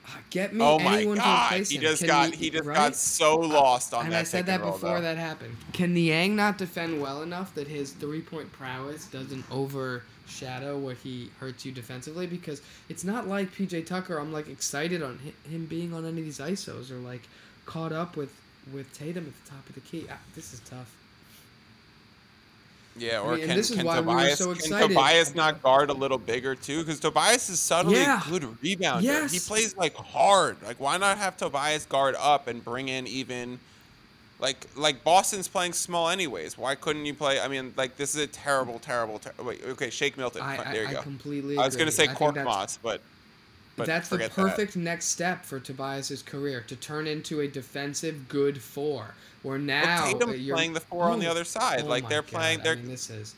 Uh, Get me Oh my anyone to god, replace he him. just Can got he just right? got so lost on and that. I said that before though. that happened. Can Niang not defend well enough that his three point prowess doesn't overshadow what he hurts you defensively? Because it's not like PJ Tucker. I'm like excited on him being on any of these ISOs or like caught up with with Tatum at the top of the key. Ah, this is tough. Yeah, I or mean, and can, this is can why we were Tobias so can. Tobias not guard a little bigger too? Because Tobias is subtly Yeah. a good rebounder. He plays like hard. Like why not have Tobias guard up and bring in even like like Boston's playing small anyways. Why couldn't you play? I mean, like this is a terrible, terrible. Ter- wait, okay, Shake Milton. I, there you I go. completely. I was gonna say I Korkmaz, but but that's the forget that. perfect next step for Tobias's career to turn into a defensive good four. Where now Well, Tatum's you're playing the four on the Oh, other side. oh like they're God, playing. They're I mean, this is.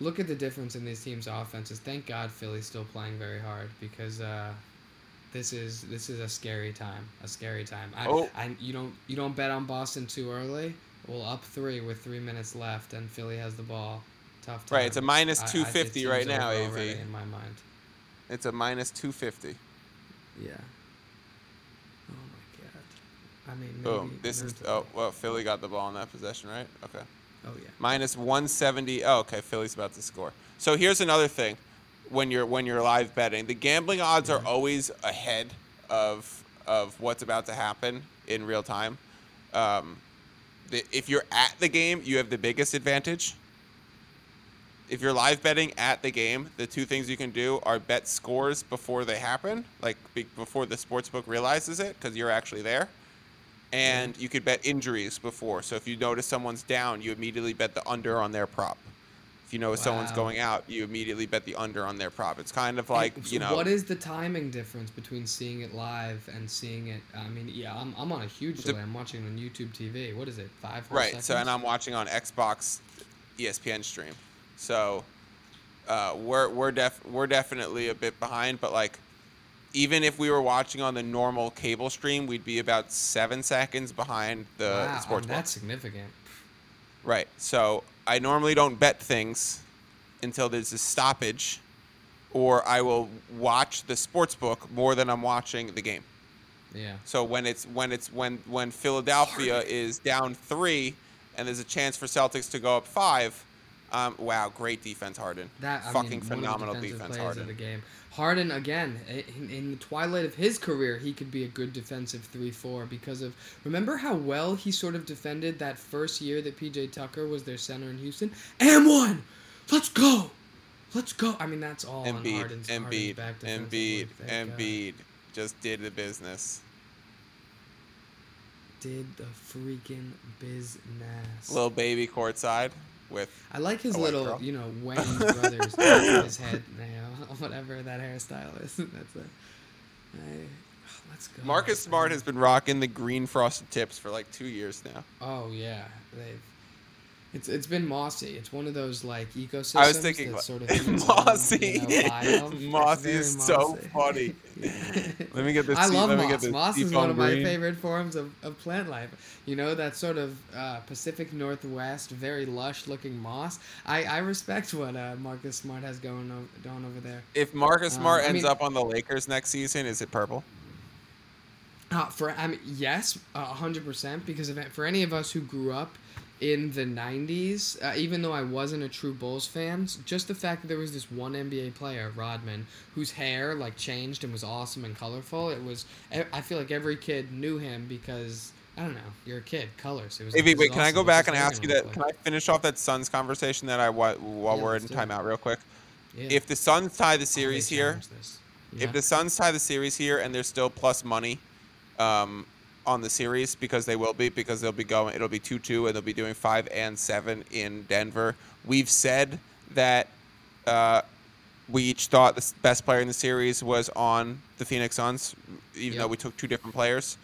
Look at the difference in these teams' offenses. Thank God Philly's still playing very hard because uh, this is this is a scary time. A scary time. I, Oh. I you don't you don't bet on Boston too early. Well, up three with three minutes left, and Philly has the ball. Tough time. Right, it's a minus it 250 right now, AV. In my mind. it's a minus two fifty. Yeah. Oh my god. I mean, Boom. This is oh well, Philly got the ball in that possession, right? Okay. Oh yeah. minus 170 oh okay philly's about to score so here's another thing when you're when you're live betting the gambling odds are always ahead of of what's about to happen in real time um, the, if you're at the game you have the biggest advantage if you're live betting at the game the two things you can do are bet scores before they happen like be, before the sportsbook realizes it because you're actually there and mm-hmm. you could bet injuries before. So if you notice someone's down, you immediately bet the under on their prop. If you know someone's going out, you immediately bet the under on their prop. It's kind of like so you know. what is the timing difference between seeing it live and seeing it? I mean, yeah, I'm, I'm on a huge delay. I'm watching on YouTube TV. What is it? Five. right. So and seconds? I'm watching on Xbox, ESPN stream. So uh, we're we're def we're definitely a bit behind, but like. Even if we were watching on the normal cable stream, we'd be about seven seconds behind the wow, sports um, that's significant. Right. So I normally don't bet things until there's a stoppage, or I will watch the sports book more than I'm watching the game. Yeah. So when it's when it's when when Philadelphia is down three, and there's a chance for Celtics to go up five, um, wow, great defense, Harden. That I fucking mean, phenomenal one of the defense, Harden. of the game. Harden again in, in the twilight of his career, he could be a good defensive three-four because of remember how well he sort of defended that first year that PJ Tucker was their center in Houston. And one, let's go, let's go. I mean that's all on Embiid, Harden's, Harden's Embiid, defensively. Embiid. Embiid, just did the business. did the freaking business. Little baby courtside with I like his little, girl. you know, Wayne brothers his head now, whatever that hairstyle is. That's a. I, oh, let's go. Marcus Smart has been rocking the green frosted tips for like two years now. Oh yeah, they've. It's it's been mossy. It's one of those like ecosystems. I was thinking that's sort of own, mossy. you know, mossy is so mossy. funny. Let me get this. I love moss. Moss is one of my favorite forms of, of plant life. You know that sort of uh, Pacific Northwest, very lush looking moss. I, I respect what uh, Marcus Smart has going on, going over there. If Marcus Um, Smart I ends mean- up on the Lakers next season, is it purple? Uh, for I mean, yes, a hundred percent. Because of for any of us who grew up in the '90s, uh, even though I wasn't a true Bulls fan, just the fact that there was this one NBA player, Rodman, whose hair like changed and was awesome and colorful. It was. I feel like every kid knew him because I don't know. You're a kid. Colors. It was. Hey, wait, wait, can I go back and ask you that? look Can? I finish off that Suns conversation that I wa- while Yeah, we're in timeout real quick? Yeah. If the Suns tie the series here. Yeah. If the Suns tie the series here and they're still plus money um, on the series because they will be because they'll be going it'll be 2-2 and they'll be doing 5 and 7 in Denver. We've said that uh, we each thought the best player in the series was on the Phoenix Suns even though we took two different players.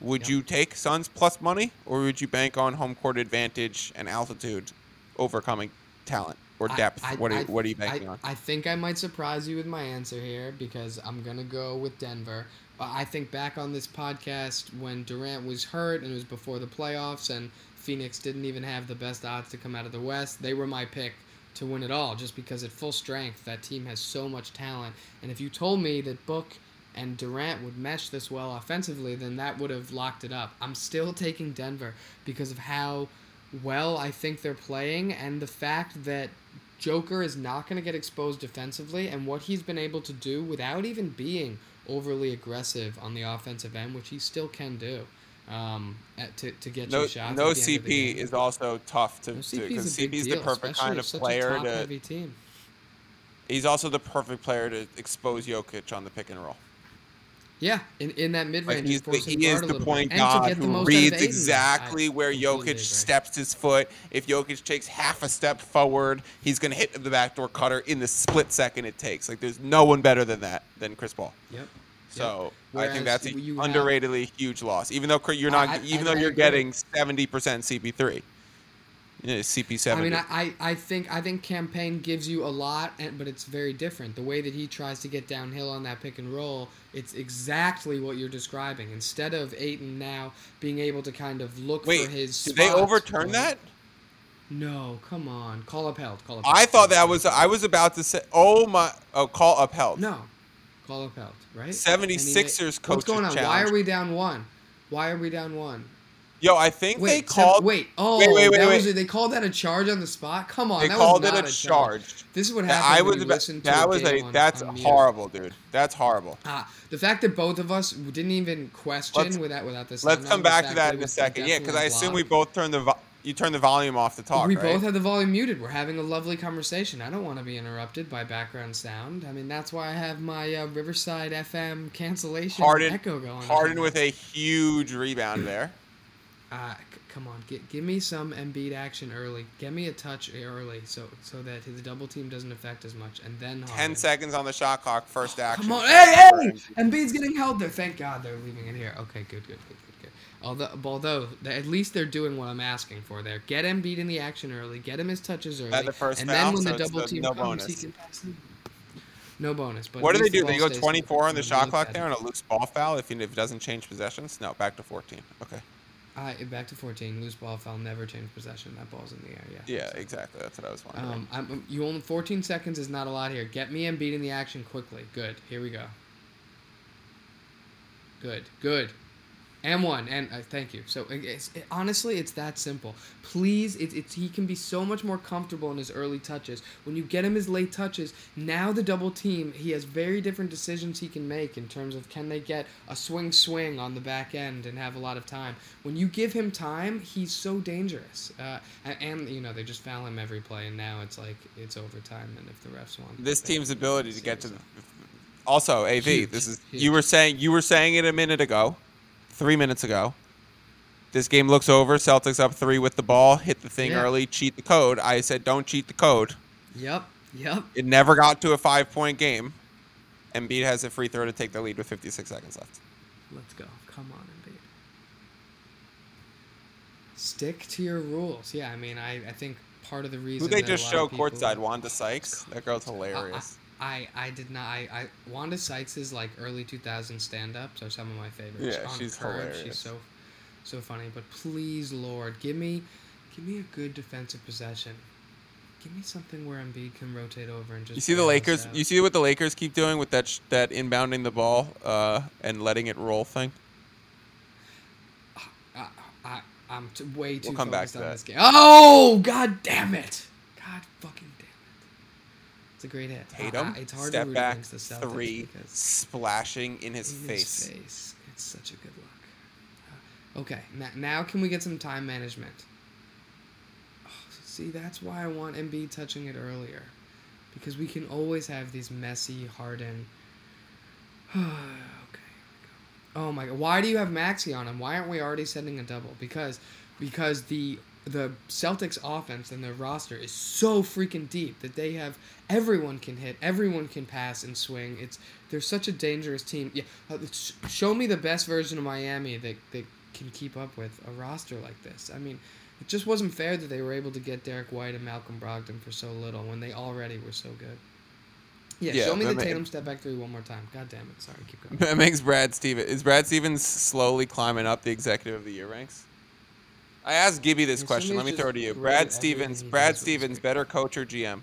Would Yep. you take Suns plus money or would you bank on home court advantage and altitude overcoming talent or depth? I- what are I- you, what are you banking I, on? I think I might surprise you with my answer here because I'm gonna go with Denver. I think back on this podcast when Durant was hurt and it was before the playoffs and Phoenix didn't even have the best odds to come out of the West. They were my pick to win it all just because at full strength that team has so much talent. And if you told me that Book and Durant would mesh this well offensively, then that would have locked it up. I'm still taking Denver because of how well I think they're playing and the fact that Joker is not going to get exposed defensively and what he's been able to do without even being overly aggressive on the offensive end, which he still can do. Um, at, to, to get No, shots. no at the end of the CP is also tough to No because CP is a big CP's deal, the perfect kind of player to. team. He's also the perfect player to expose Jokic on the pick and roll. Yeah, in, in that mid Like range, he's the, he is the point guard to who reads exactly I where Jokic agree. steps his foot. If Jokic takes half a step forward, he's gonna hit the backdoor cutter in the split second it takes. Like there's no one better than that than Chris Paul. Yep. So I think that's a you have- underratedly huge loss. Even though you're not, I- even I- though I you're getting seventy percent CP3, you know, CP I mean, I, I, think I think Cam Payne gives you a lot, but it's very different. The way that he tries to get downhill on that pick and roll, it's exactly what you're describing. Instead of Ayton now being able to kind of look Wait, for his. did they overturn right? that? No, come on, call upheld, call upheld. I thought that was. I was about to say. Oh my! Oh, call upheld. no, call upheld, right? 76ers And he made- coaches What's going on? Why are we down one? Why are we down one? Yo, I think Wait, they called. wait, oh, wait, wait, wait, that wait. was they called that a charge on the spot. Come on, They that called was it not a a charge. This is what happened. I was about, that was a on- that's on horrible, dude. That's horrible. Ah, the fact that both of us didn't even question Let's- without without this. Let's come back to that in a second. Yeah, because I assume we both turned the vo- you turned the volume off to talk. we right? both had the volume muted. We're having a lovely conversation. I don't want to be interrupted by background sound. I mean, that's why I have my uh, Riverside FM cancellation Harden, echo going. Harden with a huge rebound there. Uh, c- come on, gi- give me some Embiid action early. Get me a touch early, so so that his double team doesn't affect as much, and then Ten seconds on the shot clock. First action. Come on, hey, hey! Embiid's getting held there. Thank God they're leaving it here. Okay, good, good, good, good, good. Although, although at least they're doing what I'm asking for there. Get Embiid in the action early. Get him his touches early. At the first and foul, then when so the double team no comes, he bonus. can pass them. No bonus. But What do they least the do? They go 24 on the shot clock there it. on a loose ball foul if, you, if it doesn't change possessions? No, back to 14. Okay. Uh, back to 14. Loose ball foul. Never change possession. That ball's in the air. Yeah. Yeah, exactly. That's what I was wondering. Um, I'm, um, you only 14 seconds is not a lot here. Get me Embiid in the action quickly. Good. Here we go. Good. Good. And one. And uh, thank you. So it's, it, honestly, it's that simple. Please, it's, it's he can be so much more comfortable in his early touches. When you get him his late touches, now the double team, he has very different decisions he can make in terms of can they get a swing swing on the back end and have a lot of time. When you give him time, he's so dangerous. Uh, and, and you know they just foul him every play, and now it's like it's overtime. And if the refs want this team's ability to get to the also AV. Huge, this is huge. you were saying you were saying it a minute ago, three minutes ago. This game looks over. Celtics up three with the ball. Hit the thing Yeah. early. Cheat the code. I said don't cheat the code. Yep. Yep. It never got to a five point game. Embiid has a free throw to take the lead with 56 seconds left. Let's go. Come on, Embiid. Stick to your rules. Yeah, I mean, I, I think part of the reason Who they just show people- courtside? Wanda Sykes. That girl's hilarious. I, I did not. I, I Wanda Sykes is like early 2000 stand ups are some of my favorites. Yeah, On she's Curb, hilarious. She's so so funny. But please, Lord, give me give me a good defensive possession. Give me something where Embiid can rotate over and just. You see the Lakers. out. You see what the Lakers keep doing with that sh- that inbounding the ball uh, and letting it roll thing. I, I, I'm t- way too We'll come back to on that. this game. Oh, god damn it! God fucking! It's a great hit. Tatum, I- it's hard to step root back, the Celtics three, splashing in his in face. His face. It's such a good look. Uh, okay, now, now can we get some time management? Oh, see, that's why I want Embiid touching it earlier, because we can always have these messy Harden okay. Oh my god. Why do you have Maxey on him? Why aren't we already sending a double? Because because the the Celtics offense and their roster is so freaking deep that they have everyone can hit, everyone can pass and swing. It's they're such a dangerous team. Yeah, uh, sh- show me the best version of Miami that that can keep up with a roster like this. I mean, it just wasn't fair that they were able to get Derrick White and Malcolm Brogdon for so little when they already were so good. Yeah, Yeah, show me the ma- Tatum step back three one more time. God damn it! Sorry, keep going. That makes Brad Stevens. Is Brad Stevens slowly climbing up the executive of the year ranks? I asked Gibby this question. Let me throw it to you. Brad Stevens. Brad does with his Stevens, better coach or GM?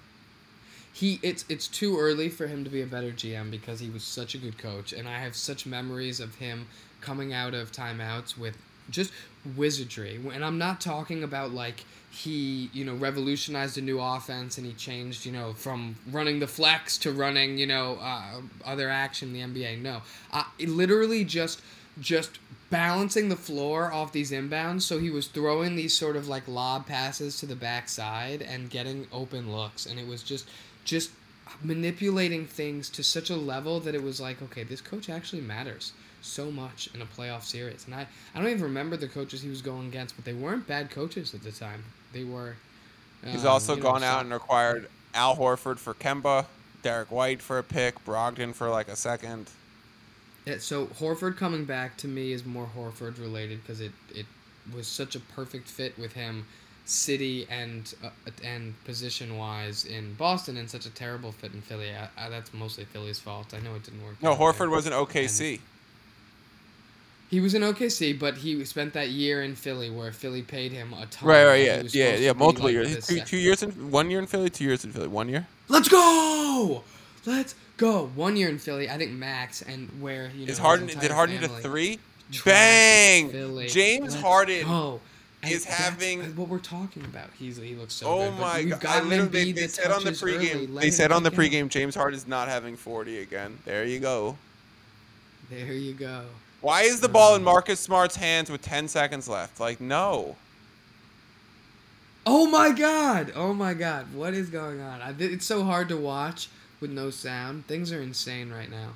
he it's it's too early for him to be a better GM because he was such a good coach and I have such memories of him coming out of timeouts with just wizardry and I'm not talking about like he you know revolutionized a new offense and he changed you know from running the flex to running you know uh, other action in the NBA no uh, it literally just just balancing the floor off these inbounds so he was throwing these sort of like lob passes to the backside and getting open looks and it was just just manipulating things to such a level that it was like okay this coach actually matters so much in a playoff series and i i don't even remember the coaches he was going against but they weren't bad coaches at the time they were He's um, also you know, gone so- out and acquired Al Horford for Kemba, Derrick White for a pick, Brogdon for like a second. Yeah, so Horford coming back to me is more Horford related because it, it was such a perfect fit with him, city and uh, and position wise in Boston, and such a terrible fit in Philly. I, I, that's mostly Philly's fault. I know it didn't work. No, out there. Horford was in OKC. He was in OKC, but he spent that year in Philly where Philly paid him a ton. Right, right, yeah, yeah, yeah. Multiple like, years. Two, two years in one year in Philly, two years in Philly, one year. Let's go. Let's go. One year in Philly, I think max, and where you know Is Harden did Harden hit a three? Bang! Philly. James Let's Harden. And is that's having- what we're talking about. He's he looks so Oh good. my god! I got literally, they, they said on the pregame. They said on the out. pregame James is not having forty again. There you go. There you go. Why is the ball in Um, Marcus Smart's hands with ten seconds left? Like no. Oh my god! Oh my god! What is going on? I, it's so hard to watch with no sound. Things are insane right now.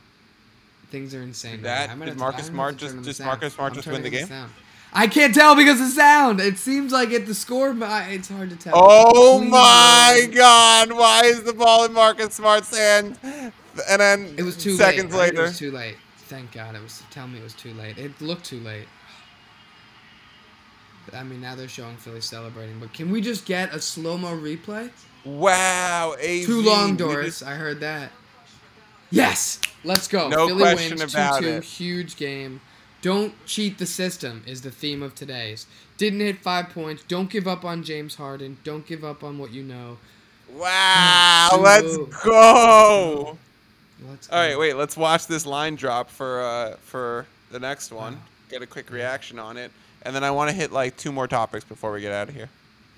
Things are insane. That- right. Did Marcus Smart just- the just. Marcus Smart just win the game? sound. I can't tell because of sound. It seems like it the score, but I- it's hard to tell. Oh Please, my. God! Why is the ball in Marcus Smart's hand? And then It was too seconds late. right? later. It was too late. Thank God it was. Tell me it was too late. It looked too late. I mean, now they're showing Philly celebrating, but can we just get a slow mo replay? Wow, AV. Too long, Doris. I heard that. Yes, let's go. No Philly question wins about 2-2, it. Huge game. Don't cheat the system is the theme of today's. Didn't hit five points. Don't give up on James Harden. Don't give up on what you know. Wow, let's go. Let's go. All right, wait. Let's watch this line drop for uh for the next one. Get a quick reaction on it, and then I want to hit like two more topics before we get out of here.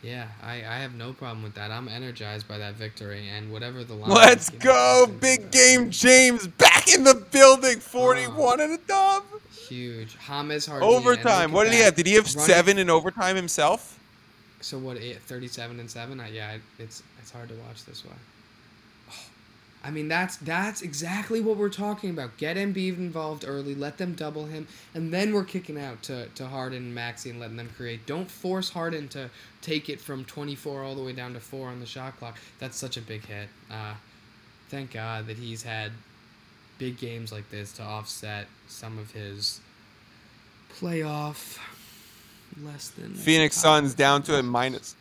Yeah, I, I have no problem with that. I'm energized by that victory and whatever the line. Let's is, know, go, it's- big game, James back in the building. Oh, forty-one and a dub. Huge. Harden. and Overtime. What at did he have? Did he have Running- seven in overtime himself? So what? Eight, Thirty-seven and seven. I, yeah, it's it's hard to watch this way. I mean, that's that's exactly what we're talking about. Get Embiid involved early, let them double him, and then we're kicking out to, to Harden and Maxey and letting them create. Don't force Harden to take it from 24 all the way down to four on the shot clock. That's such a big hit. Uh, thank God that he's had big games like this to offset some of his playoff less than Phoenix Suns down to a minus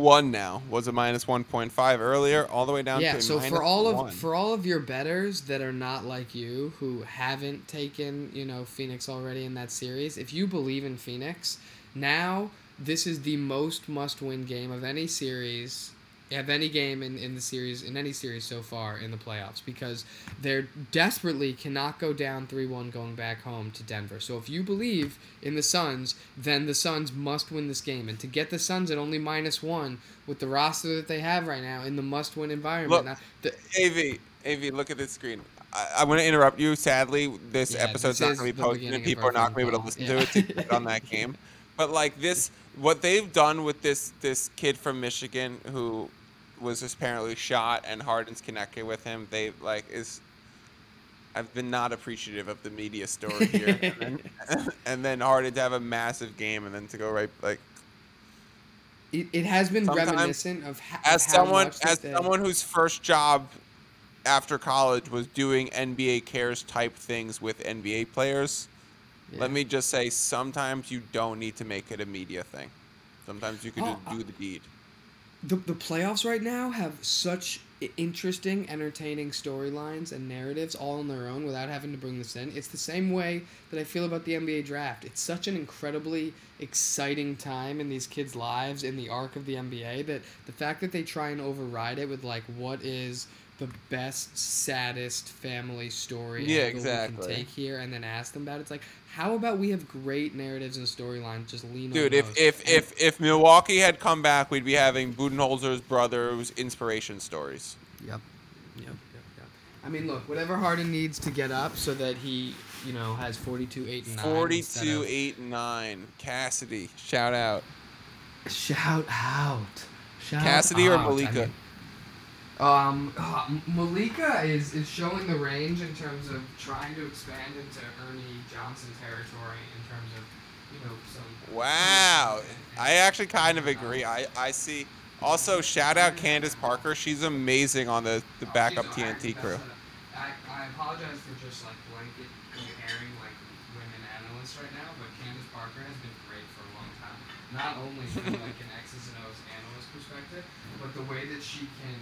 one now. Was a minus one point five earlier, all the way down yeah to a so minus for all of one. for all of your betters that are not like you who haven't taken you know phoenix already in that series if you believe in phoenix now this is the most must win game of any series of any game in, in the series in any series so far in the playoffs because they're desperately cannot go down 3-1 going back home to Denver. So if you believe in the Suns, then the Suns must win this game. And to get the Suns at only minus 1 with the roster that they have right now in the must-win environment. Look, now, the, AV, AV, look at this screen. I, I'm going to interrupt you. Sadly, this Yeah, eposode's this not going to be posted, and people are not going to be able to listen call. to it to get on that game. But like this, what they've done with this this kid from Michigan who was apparently shot, and Harden's connected with him. They like is I've been not appreciative of the media story here, and, then, and then Harden to have a massive game, and then to go right like It, it has been Sometimes- reminiscent of, ha- as of someone as someone whose first job after college was doing NBA cares type things with NBA players. Yeah. Let me just say, sometimes you don't need to make it a media thing. Sometimes you can Oh, just do the deed. The the playoffs right now have such interesting, entertaining storylines and narratives all on their own without having to bring this in. It's the same way that I feel about the NBA draft. It's such an incredibly exciting time in these kids' lives in the arc of the NBA that the fact that they try and override it with like what is the best, saddest family story Yeah, angle we can exactly. take here and then ask them about it. It's like how about we have great narratives and storylines just lean on Dude, if those. if if if Milwaukee had come back, we'd be having Budenholzer's brother's inspiration stories. Yep. Yep. Yep. Yep. I mean, look, whatever Harden needs to get up so that he, you know, has 42, 8, and 9. Forty-two, of- eight, and nine. Cassidy, shout out. Shout out. Shout Cassidy or out. I Malika? mean, um, uh, Malika is, is showing the range in terms of trying to expand into Ernie Johnson territory in terms of, you know, some. Wow, and- I actually kind of agree. I I see. Also, shout out Candace Parker. She's amazing on the the Oh, backup TNT crew. I apologize for just like blanket comparing like women analysts right now, but Candace Parker has been great for a long time. Not only from like an X's and O's analyst perspective, but the way that she can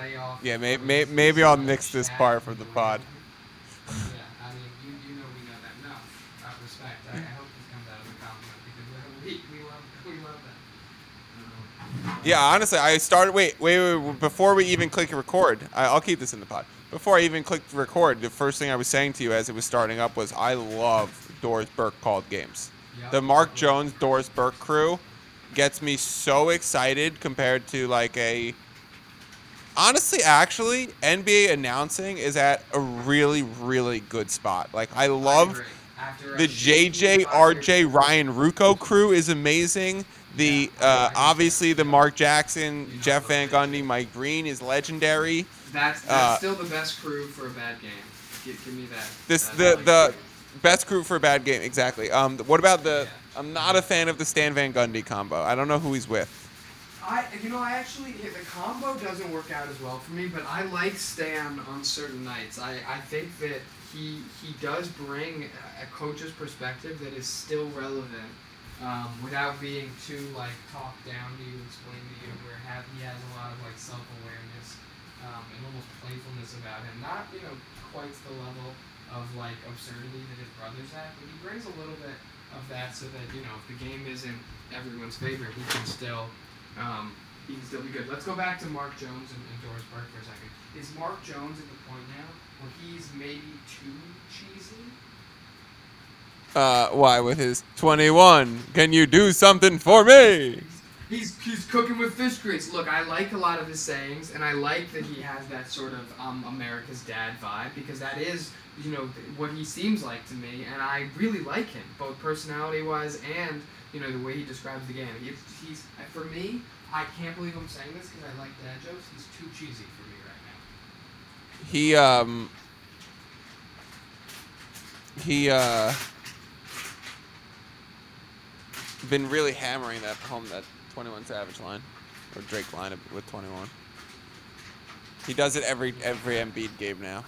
play off. Yeah, may- may- maybe I'll nix this part for the pod. Yeah, I mean, you, you know we know that. No, respect. I, I hope this comes out as a compliment because we, we love we love that. Um, Yeah, honestly, I started. Wait, wait, wait. wait, Before we even click record, I, I'll keep this in the pod. Before I even clicked record, the first thing I was saying to you as it was starting up was, I love Doris Burke called games. Yep. The Mark Jones Doris Burke crew gets me so excited compared to like a. Honestly, actually, NBA announcing is at a really, really good spot. Like, I I love a the JJ, RJ, Ryan Ruocco crew is amazing. The uh, obviously the Mark Jackson, Jeff Van Gundy, Mike Breen is legendary. That's, that's Uh, still the best crew for a bad game. Give, give me that. This that, the like, the crew. best crew for a bad game exactly. Um, what about the? Yeah. I'm not a fan of the Stan Van Gundy combo. I don't know who he's with. I you know I actually the combo doesn't work out as well for me, but I like Stan on certain nights. I, I think that he he does bring a, coach's perspective that is still relevant um, without being too like talked down to you, explain to you. Where have, he has a lot of like self awareness um, and almost playfulness about him. Not you know quite to the level of like absurdity that his brother's have, but he brings a little bit of that so that you know if the game isn't everyone's favorite, he can still um, he can still be good. Let's go back to Mark Jones and, and Doris Burke for a second. Is Mark Jones at the point now where he's maybe too cheesy? Uh, why with his 21? Can you do something for me? He's he's cooking with fish grease. Look, I like a lot of his sayings, and I like that he has that sort of um, America's dad vibe because that is, you know, what he seems like to me, and I really like him, both personality-wise and you know the way he describes the game. He's, he's for me, I can't believe I'm saying this because I like dad jokes. He's too cheesy for me right now. He um. He uh. Been really hammering that home that 21 Savage line, or Drake line with 21. He does it every every Embiid game now.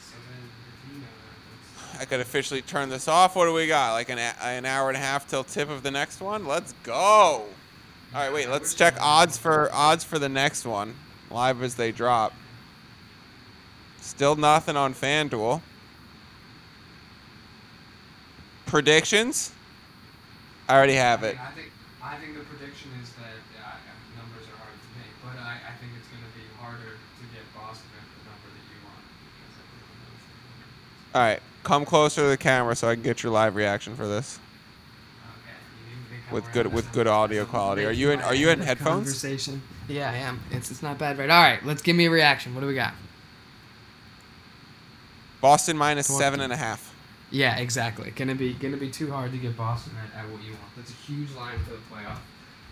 So then, if you know that, that's- I could officially turn this off. What do we got? Like an, an hour and a half till tip of the next one? Let's go. All right, wait. Let's check odds for odds for the next one, live as they drop. Still nothing on FanDuel. Predictions? I already have I it. I think I think the prediction is that uh, numbers are hard to make, but I, I think it's going to be harder to get Boston at the number that you want because everyone knows. All right, come closer to the camera so I can get your live reaction for this Okay, you need to come with good with good audio quality. Are you in? Are you in headphones? Conversation. Yeah, I am. It's it's not bad, right? All right, let's give me a reaction. What do we got? Boston minus Come seven and a half. Yeah, exactly. Gonna be gonna be too hard to get Boston at, at what you want. That's a huge line for the playoff.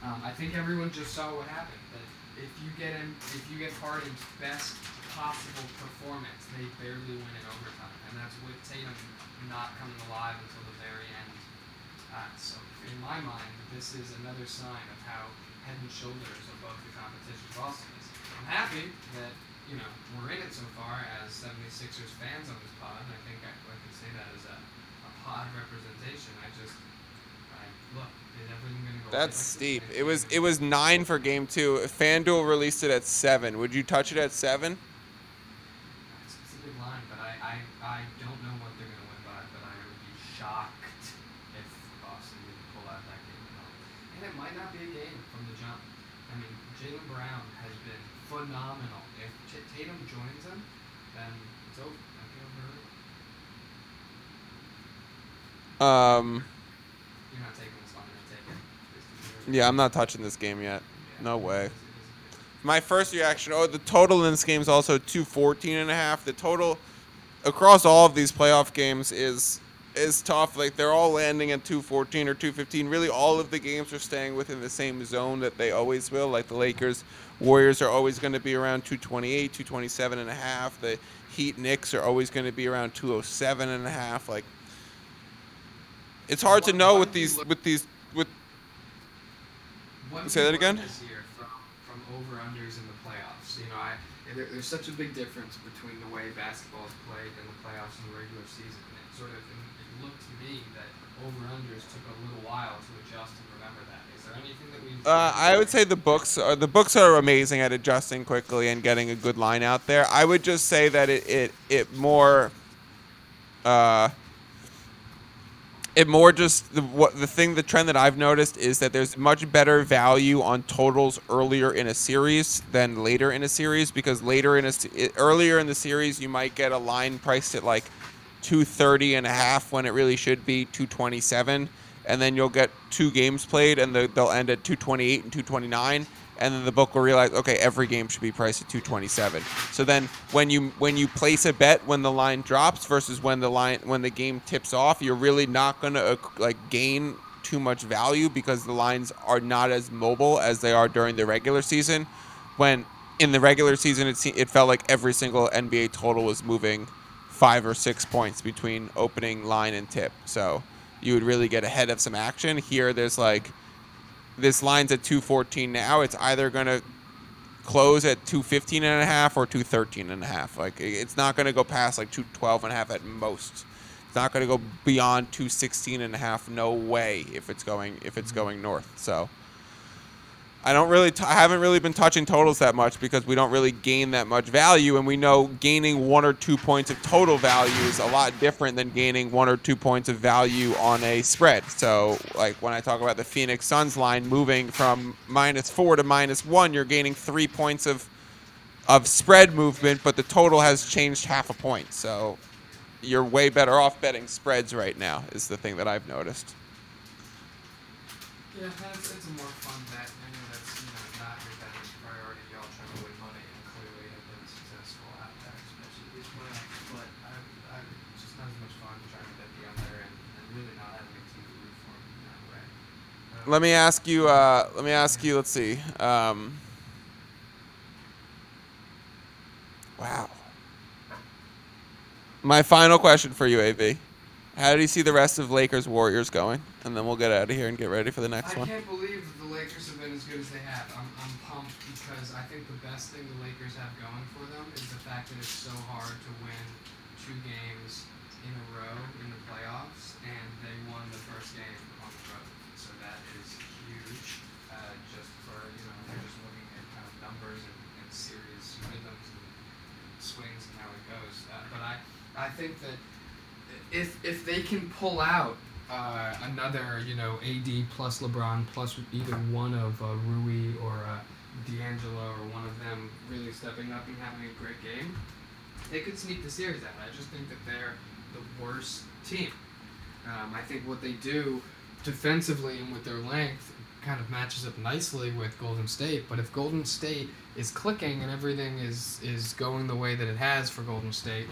Um, I think everyone just saw what happened. That if you get him, if you get Harden's best possible performance, they barely win in overtime, and that's with Tatum not coming alive until the very end. Uh, so in my mind, this is another sign of how head and shoulders above the competition Boston is. I'm happy that you know we're in it so far as 76ers fans on this pod. I think I, I can say that as a, a pod representation. I just I look. Is everything gonna go That's steep. It was it was nine for game two. FanDuel released it at seven. Would you touch it at seven? It's, it's a big line, but I, I, I don't know what they're going to win by, but I would be shocked if Boston didn't pull out that game at all. And it might not be a game from the jump. I mean, Jaylen Brown has been phenomenal. If Tatum joins him, then it's over. Um, You're not taking this one. You're going to take it. It's the- yeah, I'm not touching this game yet. Yeah, No way. is- it is a big- My first reaction, oh, the total in this game is also 214 and a half. The total across all of these playoff games is is tough. Like they're all landing at 214 or 215. Really all of the games are staying within the same zone that they always will. Like the Lakers, Warriors are always going to be around 228, 227 and a half. The Heat Knicks are always going to be around 207 and a half. Like it's hard to know with these with these with Say that again? This year from, over unders in the playoffs, you know, I there, there's such a big difference between the way basketball is played in the playoffs and the regular season. And it sort of it looked to me that over unders took a little while to adjust and remember that. Is there anything that we? Uh, I would say the books are the books are amazing at adjusting quickly and getting a good line out there. I would just say that it it, it more uh, it more just the what the thing the trend that I've noticed is that there's much better value on totals earlier in a series than later in a series because later in a earlier in the series you might get a line priced at like 230 and a half when it really should be 227 and then you'll get two games played and they'll end at 228 and 229 and then the book will realize okay every game should be priced at 227 so then when you when you place a bet when the line drops versus when the line when the game tips off you're really not going to uh, like gain too much value because the lines are not as mobile as they are during the regular season. When in the regular season it, se- it felt like every single NBA total was moving five or six points between opening line and tip. So you would really get ahead of some action. Here there's like this line's at 214 now it's either going to close at 215 and a half or 213 and a half. Like it's not going to go past like 212 and a half at most. It's not going to go beyond 216 and a half no way if it's going if it's mm-hmm. going north so I don't really t- I haven't really been touching totals that much because we don't really gain that much value and we know gaining one or two points of total value is a lot different than gaining one or two points of value on a spread. So like when I talk about the Phoenix Suns line moving from minus 4 to minus 1, you're gaining 3 points of of spread movement, but the total has changed half a point. So you're way better off betting spreads right now is the thing that I've noticed. Yeah, that's, it's a more fun bet. I know that's you know not your betting priority. Y'all trying to win money and clearly have been successful at that, especially these playoffs. But I, I it's just not as much fun trying to bet the under and, and really not having a team to root for in that way. Um, Let me ask you. Uh, let me ask you. Let's see. Um, wow. My final question for you, Av. How do you see the rest of Lakers Warriors going? And then we'll get out of here and get ready for the next I one. I can't believe that the Lakers have been as good as they have. I'm, I'm pumped because I think the best thing the Lakers have going for them is the fact that it's so hard to win two games in a row in the playoffs, and they won the first game on the road. That is huge. Uh, just for you know, they're just looking at kind of numbers and, and series rhythms and, and swings and how it goes. Uh, but I, I think that if if they can pull out uh, another, you know, AD plus LeBron plus either one of uh, Rui or uh, D'Angelo or one of them really stepping up and having a great game, they could sneak the series out. I just think that they're the worst team. Um, I think what they do defensively and with their length kind of matches up nicely with Golden State. But if Golden State is clicking and everything is is going the way that it has for Golden State,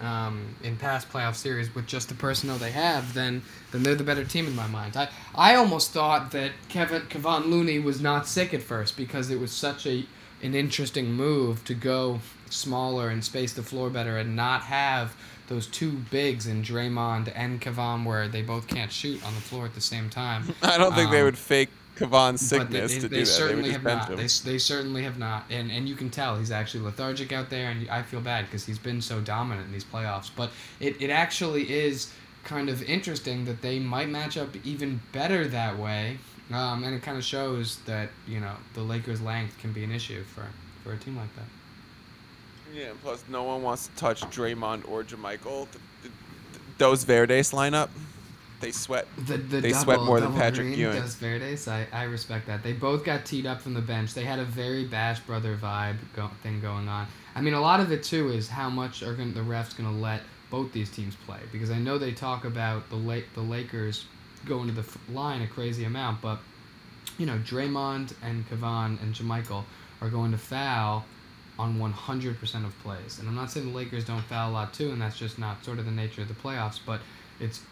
um, in past playoff series with just the personnel they have, then then they're the better team in my mind. I, I almost thought that Kevin Kevon Looney was not sick at first because it was such a an interesting move to go smaller and space the floor better and not have those two bigs in Draymond and Kevon where they both can't shoot on the floor at the same time. I don't think um, they would fake Kevon's sickness they, to they, do that. Certainly they have not. They, they certainly have not. And and you can tell he's actually lethargic out there, and I feel bad because he's been so dominant in these playoffs. But it, it actually is kind of interesting that they might match up even better that way. Um, and it kind of shows that you know the Lakers' length can be an issue for, for a team like that. Yeah, and plus no one wants to touch Draymond or JaMychal. Those Verdes lineup they sweat. The, the they double, sweat more than Patrick green Ewing. Does Verdes? I, I respect that. They both got teed up from the bench. They had a very Bash brother vibe go, thing going on. I mean, a lot of it too is how much are gonna, the refs going to let both these teams play because I know they talk about the late the Lakers going to the line a crazy amount, but you know Draymond and Kevon and JaMychal are going to foul on 100% of plays. And I'm not saying the Lakers don't foul a lot too, and that's just not sort of the nature of the playoffs, but it's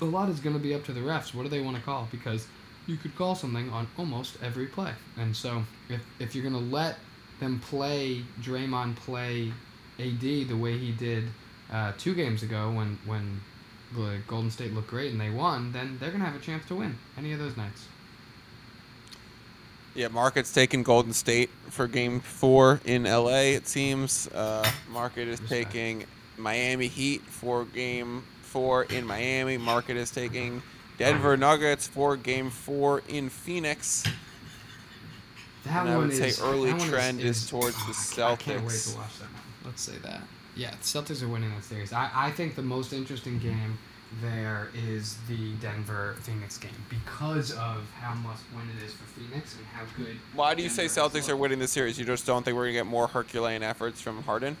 a lot is going to be up to the refs. What do they want to call? Because you could call something on almost every play. And so if, if you're going to let them play Draymond play AD the way he did uh, two games ago when, when the Golden State looked great and they won, then they're going to have a chance to win any of those nights. Yeah, Market's taking Golden State for game four in LA, it seems. Uh, Market is taking Miami Heat for game four in Miami. Market is taking Denver Nuggets for Game Four in Phoenix. That and I would say early trend is, is, is towards oh, the Celtics. I can't wait to watch that one. Let's say that. Yeah, the Celtics are winning that series. I, I think the most interesting game there is the Denver Phoenix game because of how must win it is for Phoenix and how good. Why do you Denver say Celtics are winning the series? You just don't think we're gonna get more Herculean efforts from Harden?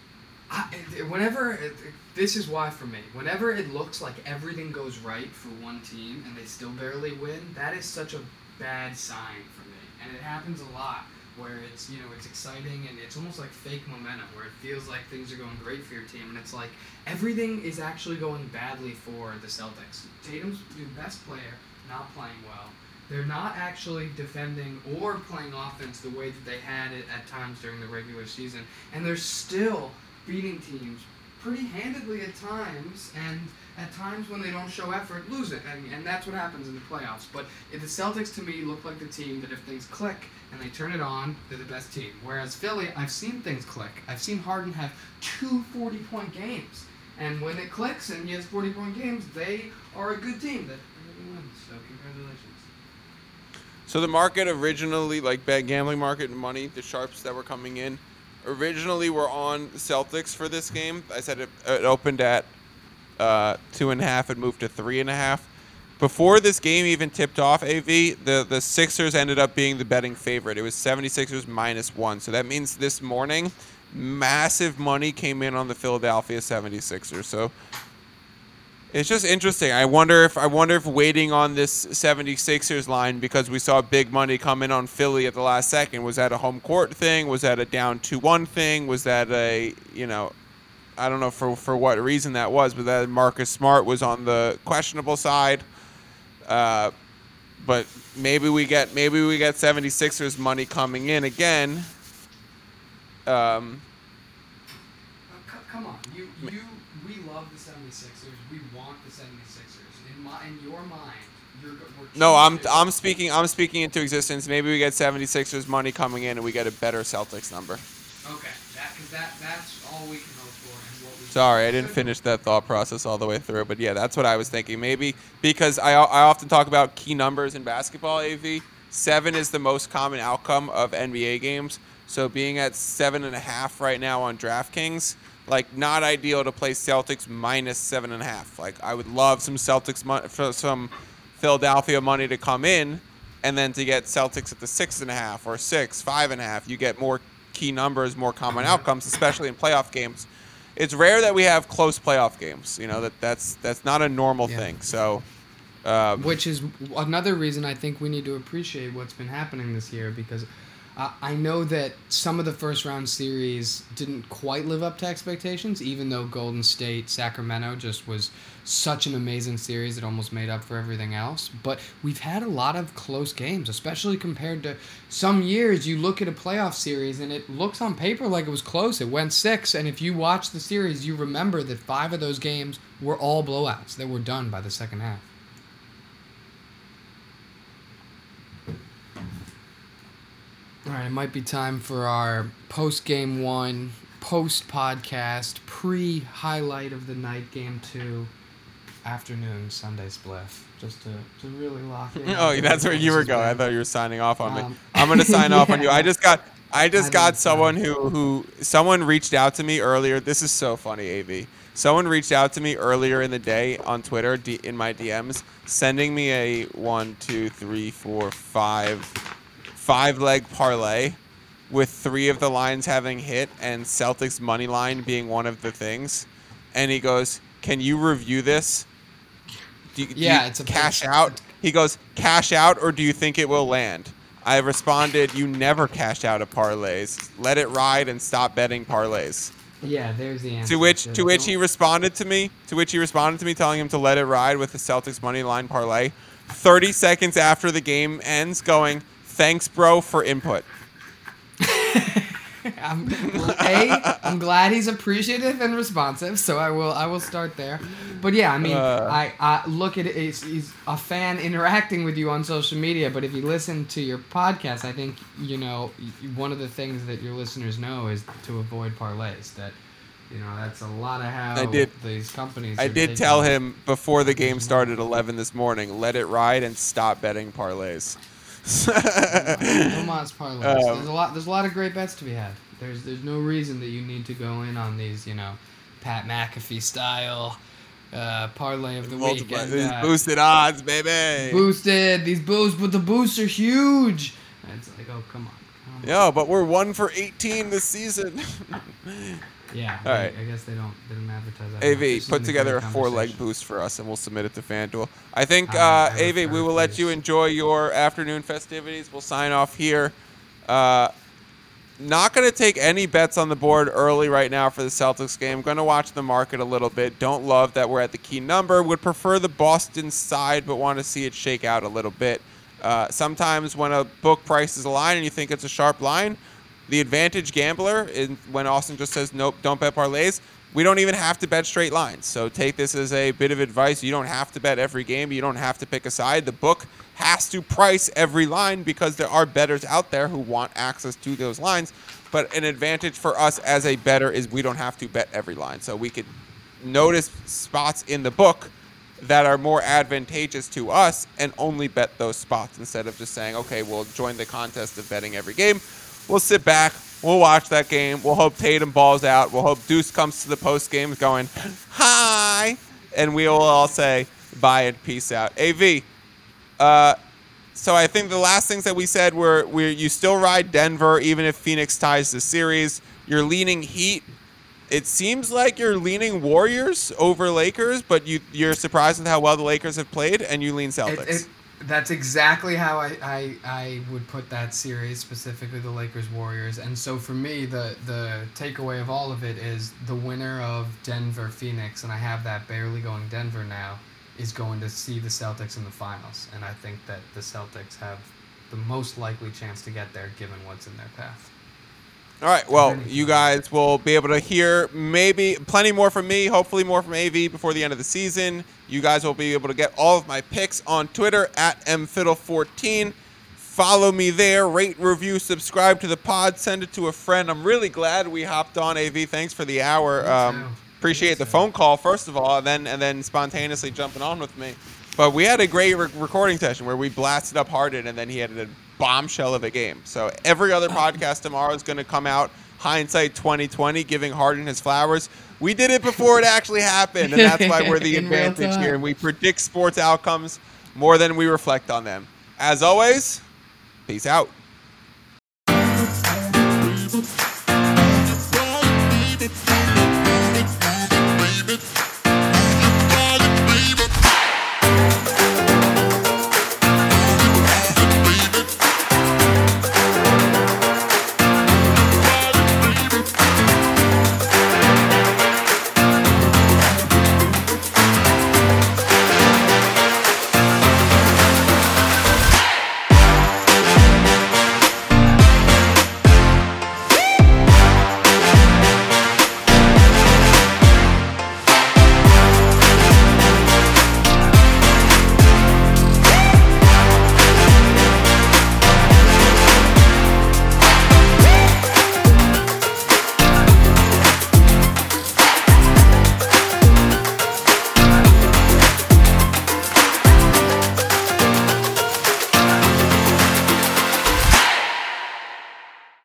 I, whenever it, this is why for me, whenever it looks like everything goes right for one team and they still barely win, that is such a bad sign for me. And it happens a lot where it's you know it's exciting and it's almost like fake momentum where it feels like things are going great for your team and it's like everything is actually going badly for the Celtics. Tatum's the best player not playing well. They're not actually defending or playing offense the way that they had it at times during the regular season, and they're still beating teams pretty handedly at times, and at times when they don't show effort, lose it. And, and that's what happens in the playoffs. But the Celtics, to me, look like the team that if things click and they turn it on, they're the best team. Whereas Philly, I've seen things click. I've seen Harden have two 40 point games. And when it clicks and he has 40 point games, they are a good team that really wins. So congratulations. So the market originally, like bet gambling market and money, the sharps that were coming in, originally we were on Celtics for this game. I said it, it opened at uh, two and a half and moved to three and a half. Before this game even tipped off, AV, the, the Sixers ended up being the betting favorite. It was 76ers minus one. So that means this morning, massive money came in on the Philadelphia 76ers. So it's just interesting. I wonder if I wonder if waiting on this 76ers line because we saw big money come in on Philly at the last second was that a home court thing? Was that a down 2-1 thing? Was that a, you know, I don't know for for what reason that was, but that Marcus Smart was on the questionable side. Uh, but maybe we get maybe we get 76ers money coming in again. Um, come on. You you we love the 76ers. We want the 76ers. In my in your mind, you're No, I'm I'm speaking I'm speaking into existence. Maybe we get 76ers money coming in and we get a better Celtics number. Okay. That cuz that that's all we can hope for and what we Sorry, I didn't finish that thought process all the way through, but yeah, that's what I was thinking. Maybe because I I often talk about key numbers in basketball, AV. 7 is the most common outcome of NBA games. So being at seven and a half right now on DraftKings, like not ideal to play Celtics minus seven and a half. Like I would love some Celtics some Philadelphia money to come in, and then to get Celtics at the six and a half or six, five and a half. You get more key numbers, more common outcomes, especially in playoff games. It's rare that we have close playoff games. You know that that's that's not a normal yeah. thing. So. Um, Which is another reason I think we need to appreciate what's been happening this year because Uh, I know that some of the first round series didn't quite live up to expectations, even though Golden State Sacramento just was such an amazing series it almost made up for everything else. But we've had a lot of close games, especially compared to some years. You look at a playoff series and it looks on paper like it was close. It went six, and if you watch the series, you remember that five of those games were all blowouts that were done by the second half. All right, it might be time for our post game one, post podcast, pre highlight of the night game two, afternoon Sunday spliff, just to, to really lock in. oh, that's where you were going. I thought you were signing off on um, me. I'm gonna sign off on you. I just got I just I got someone who who someone reached out to me earlier. This is so funny, Av. Someone reached out to me earlier in the day on Twitter in my DMs, sending me a one, two, three, four, five five leg parlay with three of the lines having hit and Celtics money line being one of the things. And he goes, "Can you review this? Do you, yeah, do it's a cash out." He goes, "Cash out, or do you think it will land?" I responded, "You never cash out of parlays. Let it ride and stop betting parlays." Yeah, there's the answer. To which to which he responded to me. To which he responded to me, telling him to let it ride with the Celtics money line parlay. Thirty seconds after the game ends, going, thanks, bro, for input. I'm, a, I'm glad he's appreciative and responsive, so I will I will start there. But yeah, I mean, uh, I, I look at it. He's, he's a fan interacting with you on social media, but if you listen to your podcast, I think you know one of the things that your listeners know is to avoid parlays. That you know that's a lot of how I did, these companies. I did tell him before the game started, eleven this morning. Let it ride and stop betting parlays. Oman's parlays. Um, there's a lot. There's a lot of great bets to be had. There's there's no reason that you need to go in on these. You know, Pat McAfee style uh, parlay of the week. And, these uh, boosted odds, baby. Boosted. These boosts, but the boosts are huge. And it's like, oh come on. Come yeah, but we're one for 18 this season. Yeah. All right. I guess they don't they don't advertise that. AV, put together a four leg boost for us, and we'll submit it to FanDuel. I think, uh, AV, we will let you enjoy your afternoon festivities. We'll sign off here. Uh, not going to take any bets on the board early right now for the Celtics game. Going to watch the market a little bit. Don't love that we're at the key number. Would prefer the Boston side, but want to see it shake out a little bit. Uh, sometimes when a book price is a line and you think it's a sharp line, the advantage gambler in when Austen just says nope, don't bet parlays. We don't even have to bet straight lines. So take this as a bit of advice. You don't have to bet every game. You don't have to pick a side. The book has to price every line because there are bettors out there who want access to those lines. But an advantage for us as a better is we don't have to bet every line. So we could notice spots in the book that are more advantageous to us and only bet those spots instead of just saying, okay, we'll join the contest of betting every game. We'll sit back. We'll watch that game. We'll hope Tatum balls out. We'll hope Deuce comes to the post game going, hi. And we will all say bye and peace out. AV, uh, so I think the last things that we said were we you still ride Denver even if Phoenix ties the series. You're leaning Heat. It seems like you're leaning Warriors over Lakers, but you you're surprised with how well the Lakers have played, and you lean Celtics. It, it, that's exactly how I, I, I would put that series, specifically the Lakers Warriors. And so for me, the, the takeaway of all of it is the winner of Denver Phoenix, and I have that barely going Denver now, is going to see the Celtics in the finals. And I think that the Celtics have the most likely chance to get there given what's in their path. All right. Well, you guys will be able to hear maybe plenty more from me, hopefully more from AV before the end of the season. You guys will be able to get all of my picks on Twitter at mfiddle14. Follow me there, rate, review, subscribe to the pod, send it to a friend. I'm really glad we hopped on AV. Thanks for the hour. Um, Appreciate the phone call first of all, and then and then spontaneously jumping on with me. But we had a great re- recording session where we blasted up Harden, and then he had a bombshell of a game. So every other podcast tomorrow is going to come out hindsight 2020, giving Harden his flowers. We did it before it actually happened, and that's why we're the advantage here. And we predict sports outcomes more than we reflect on them. As always, peace out.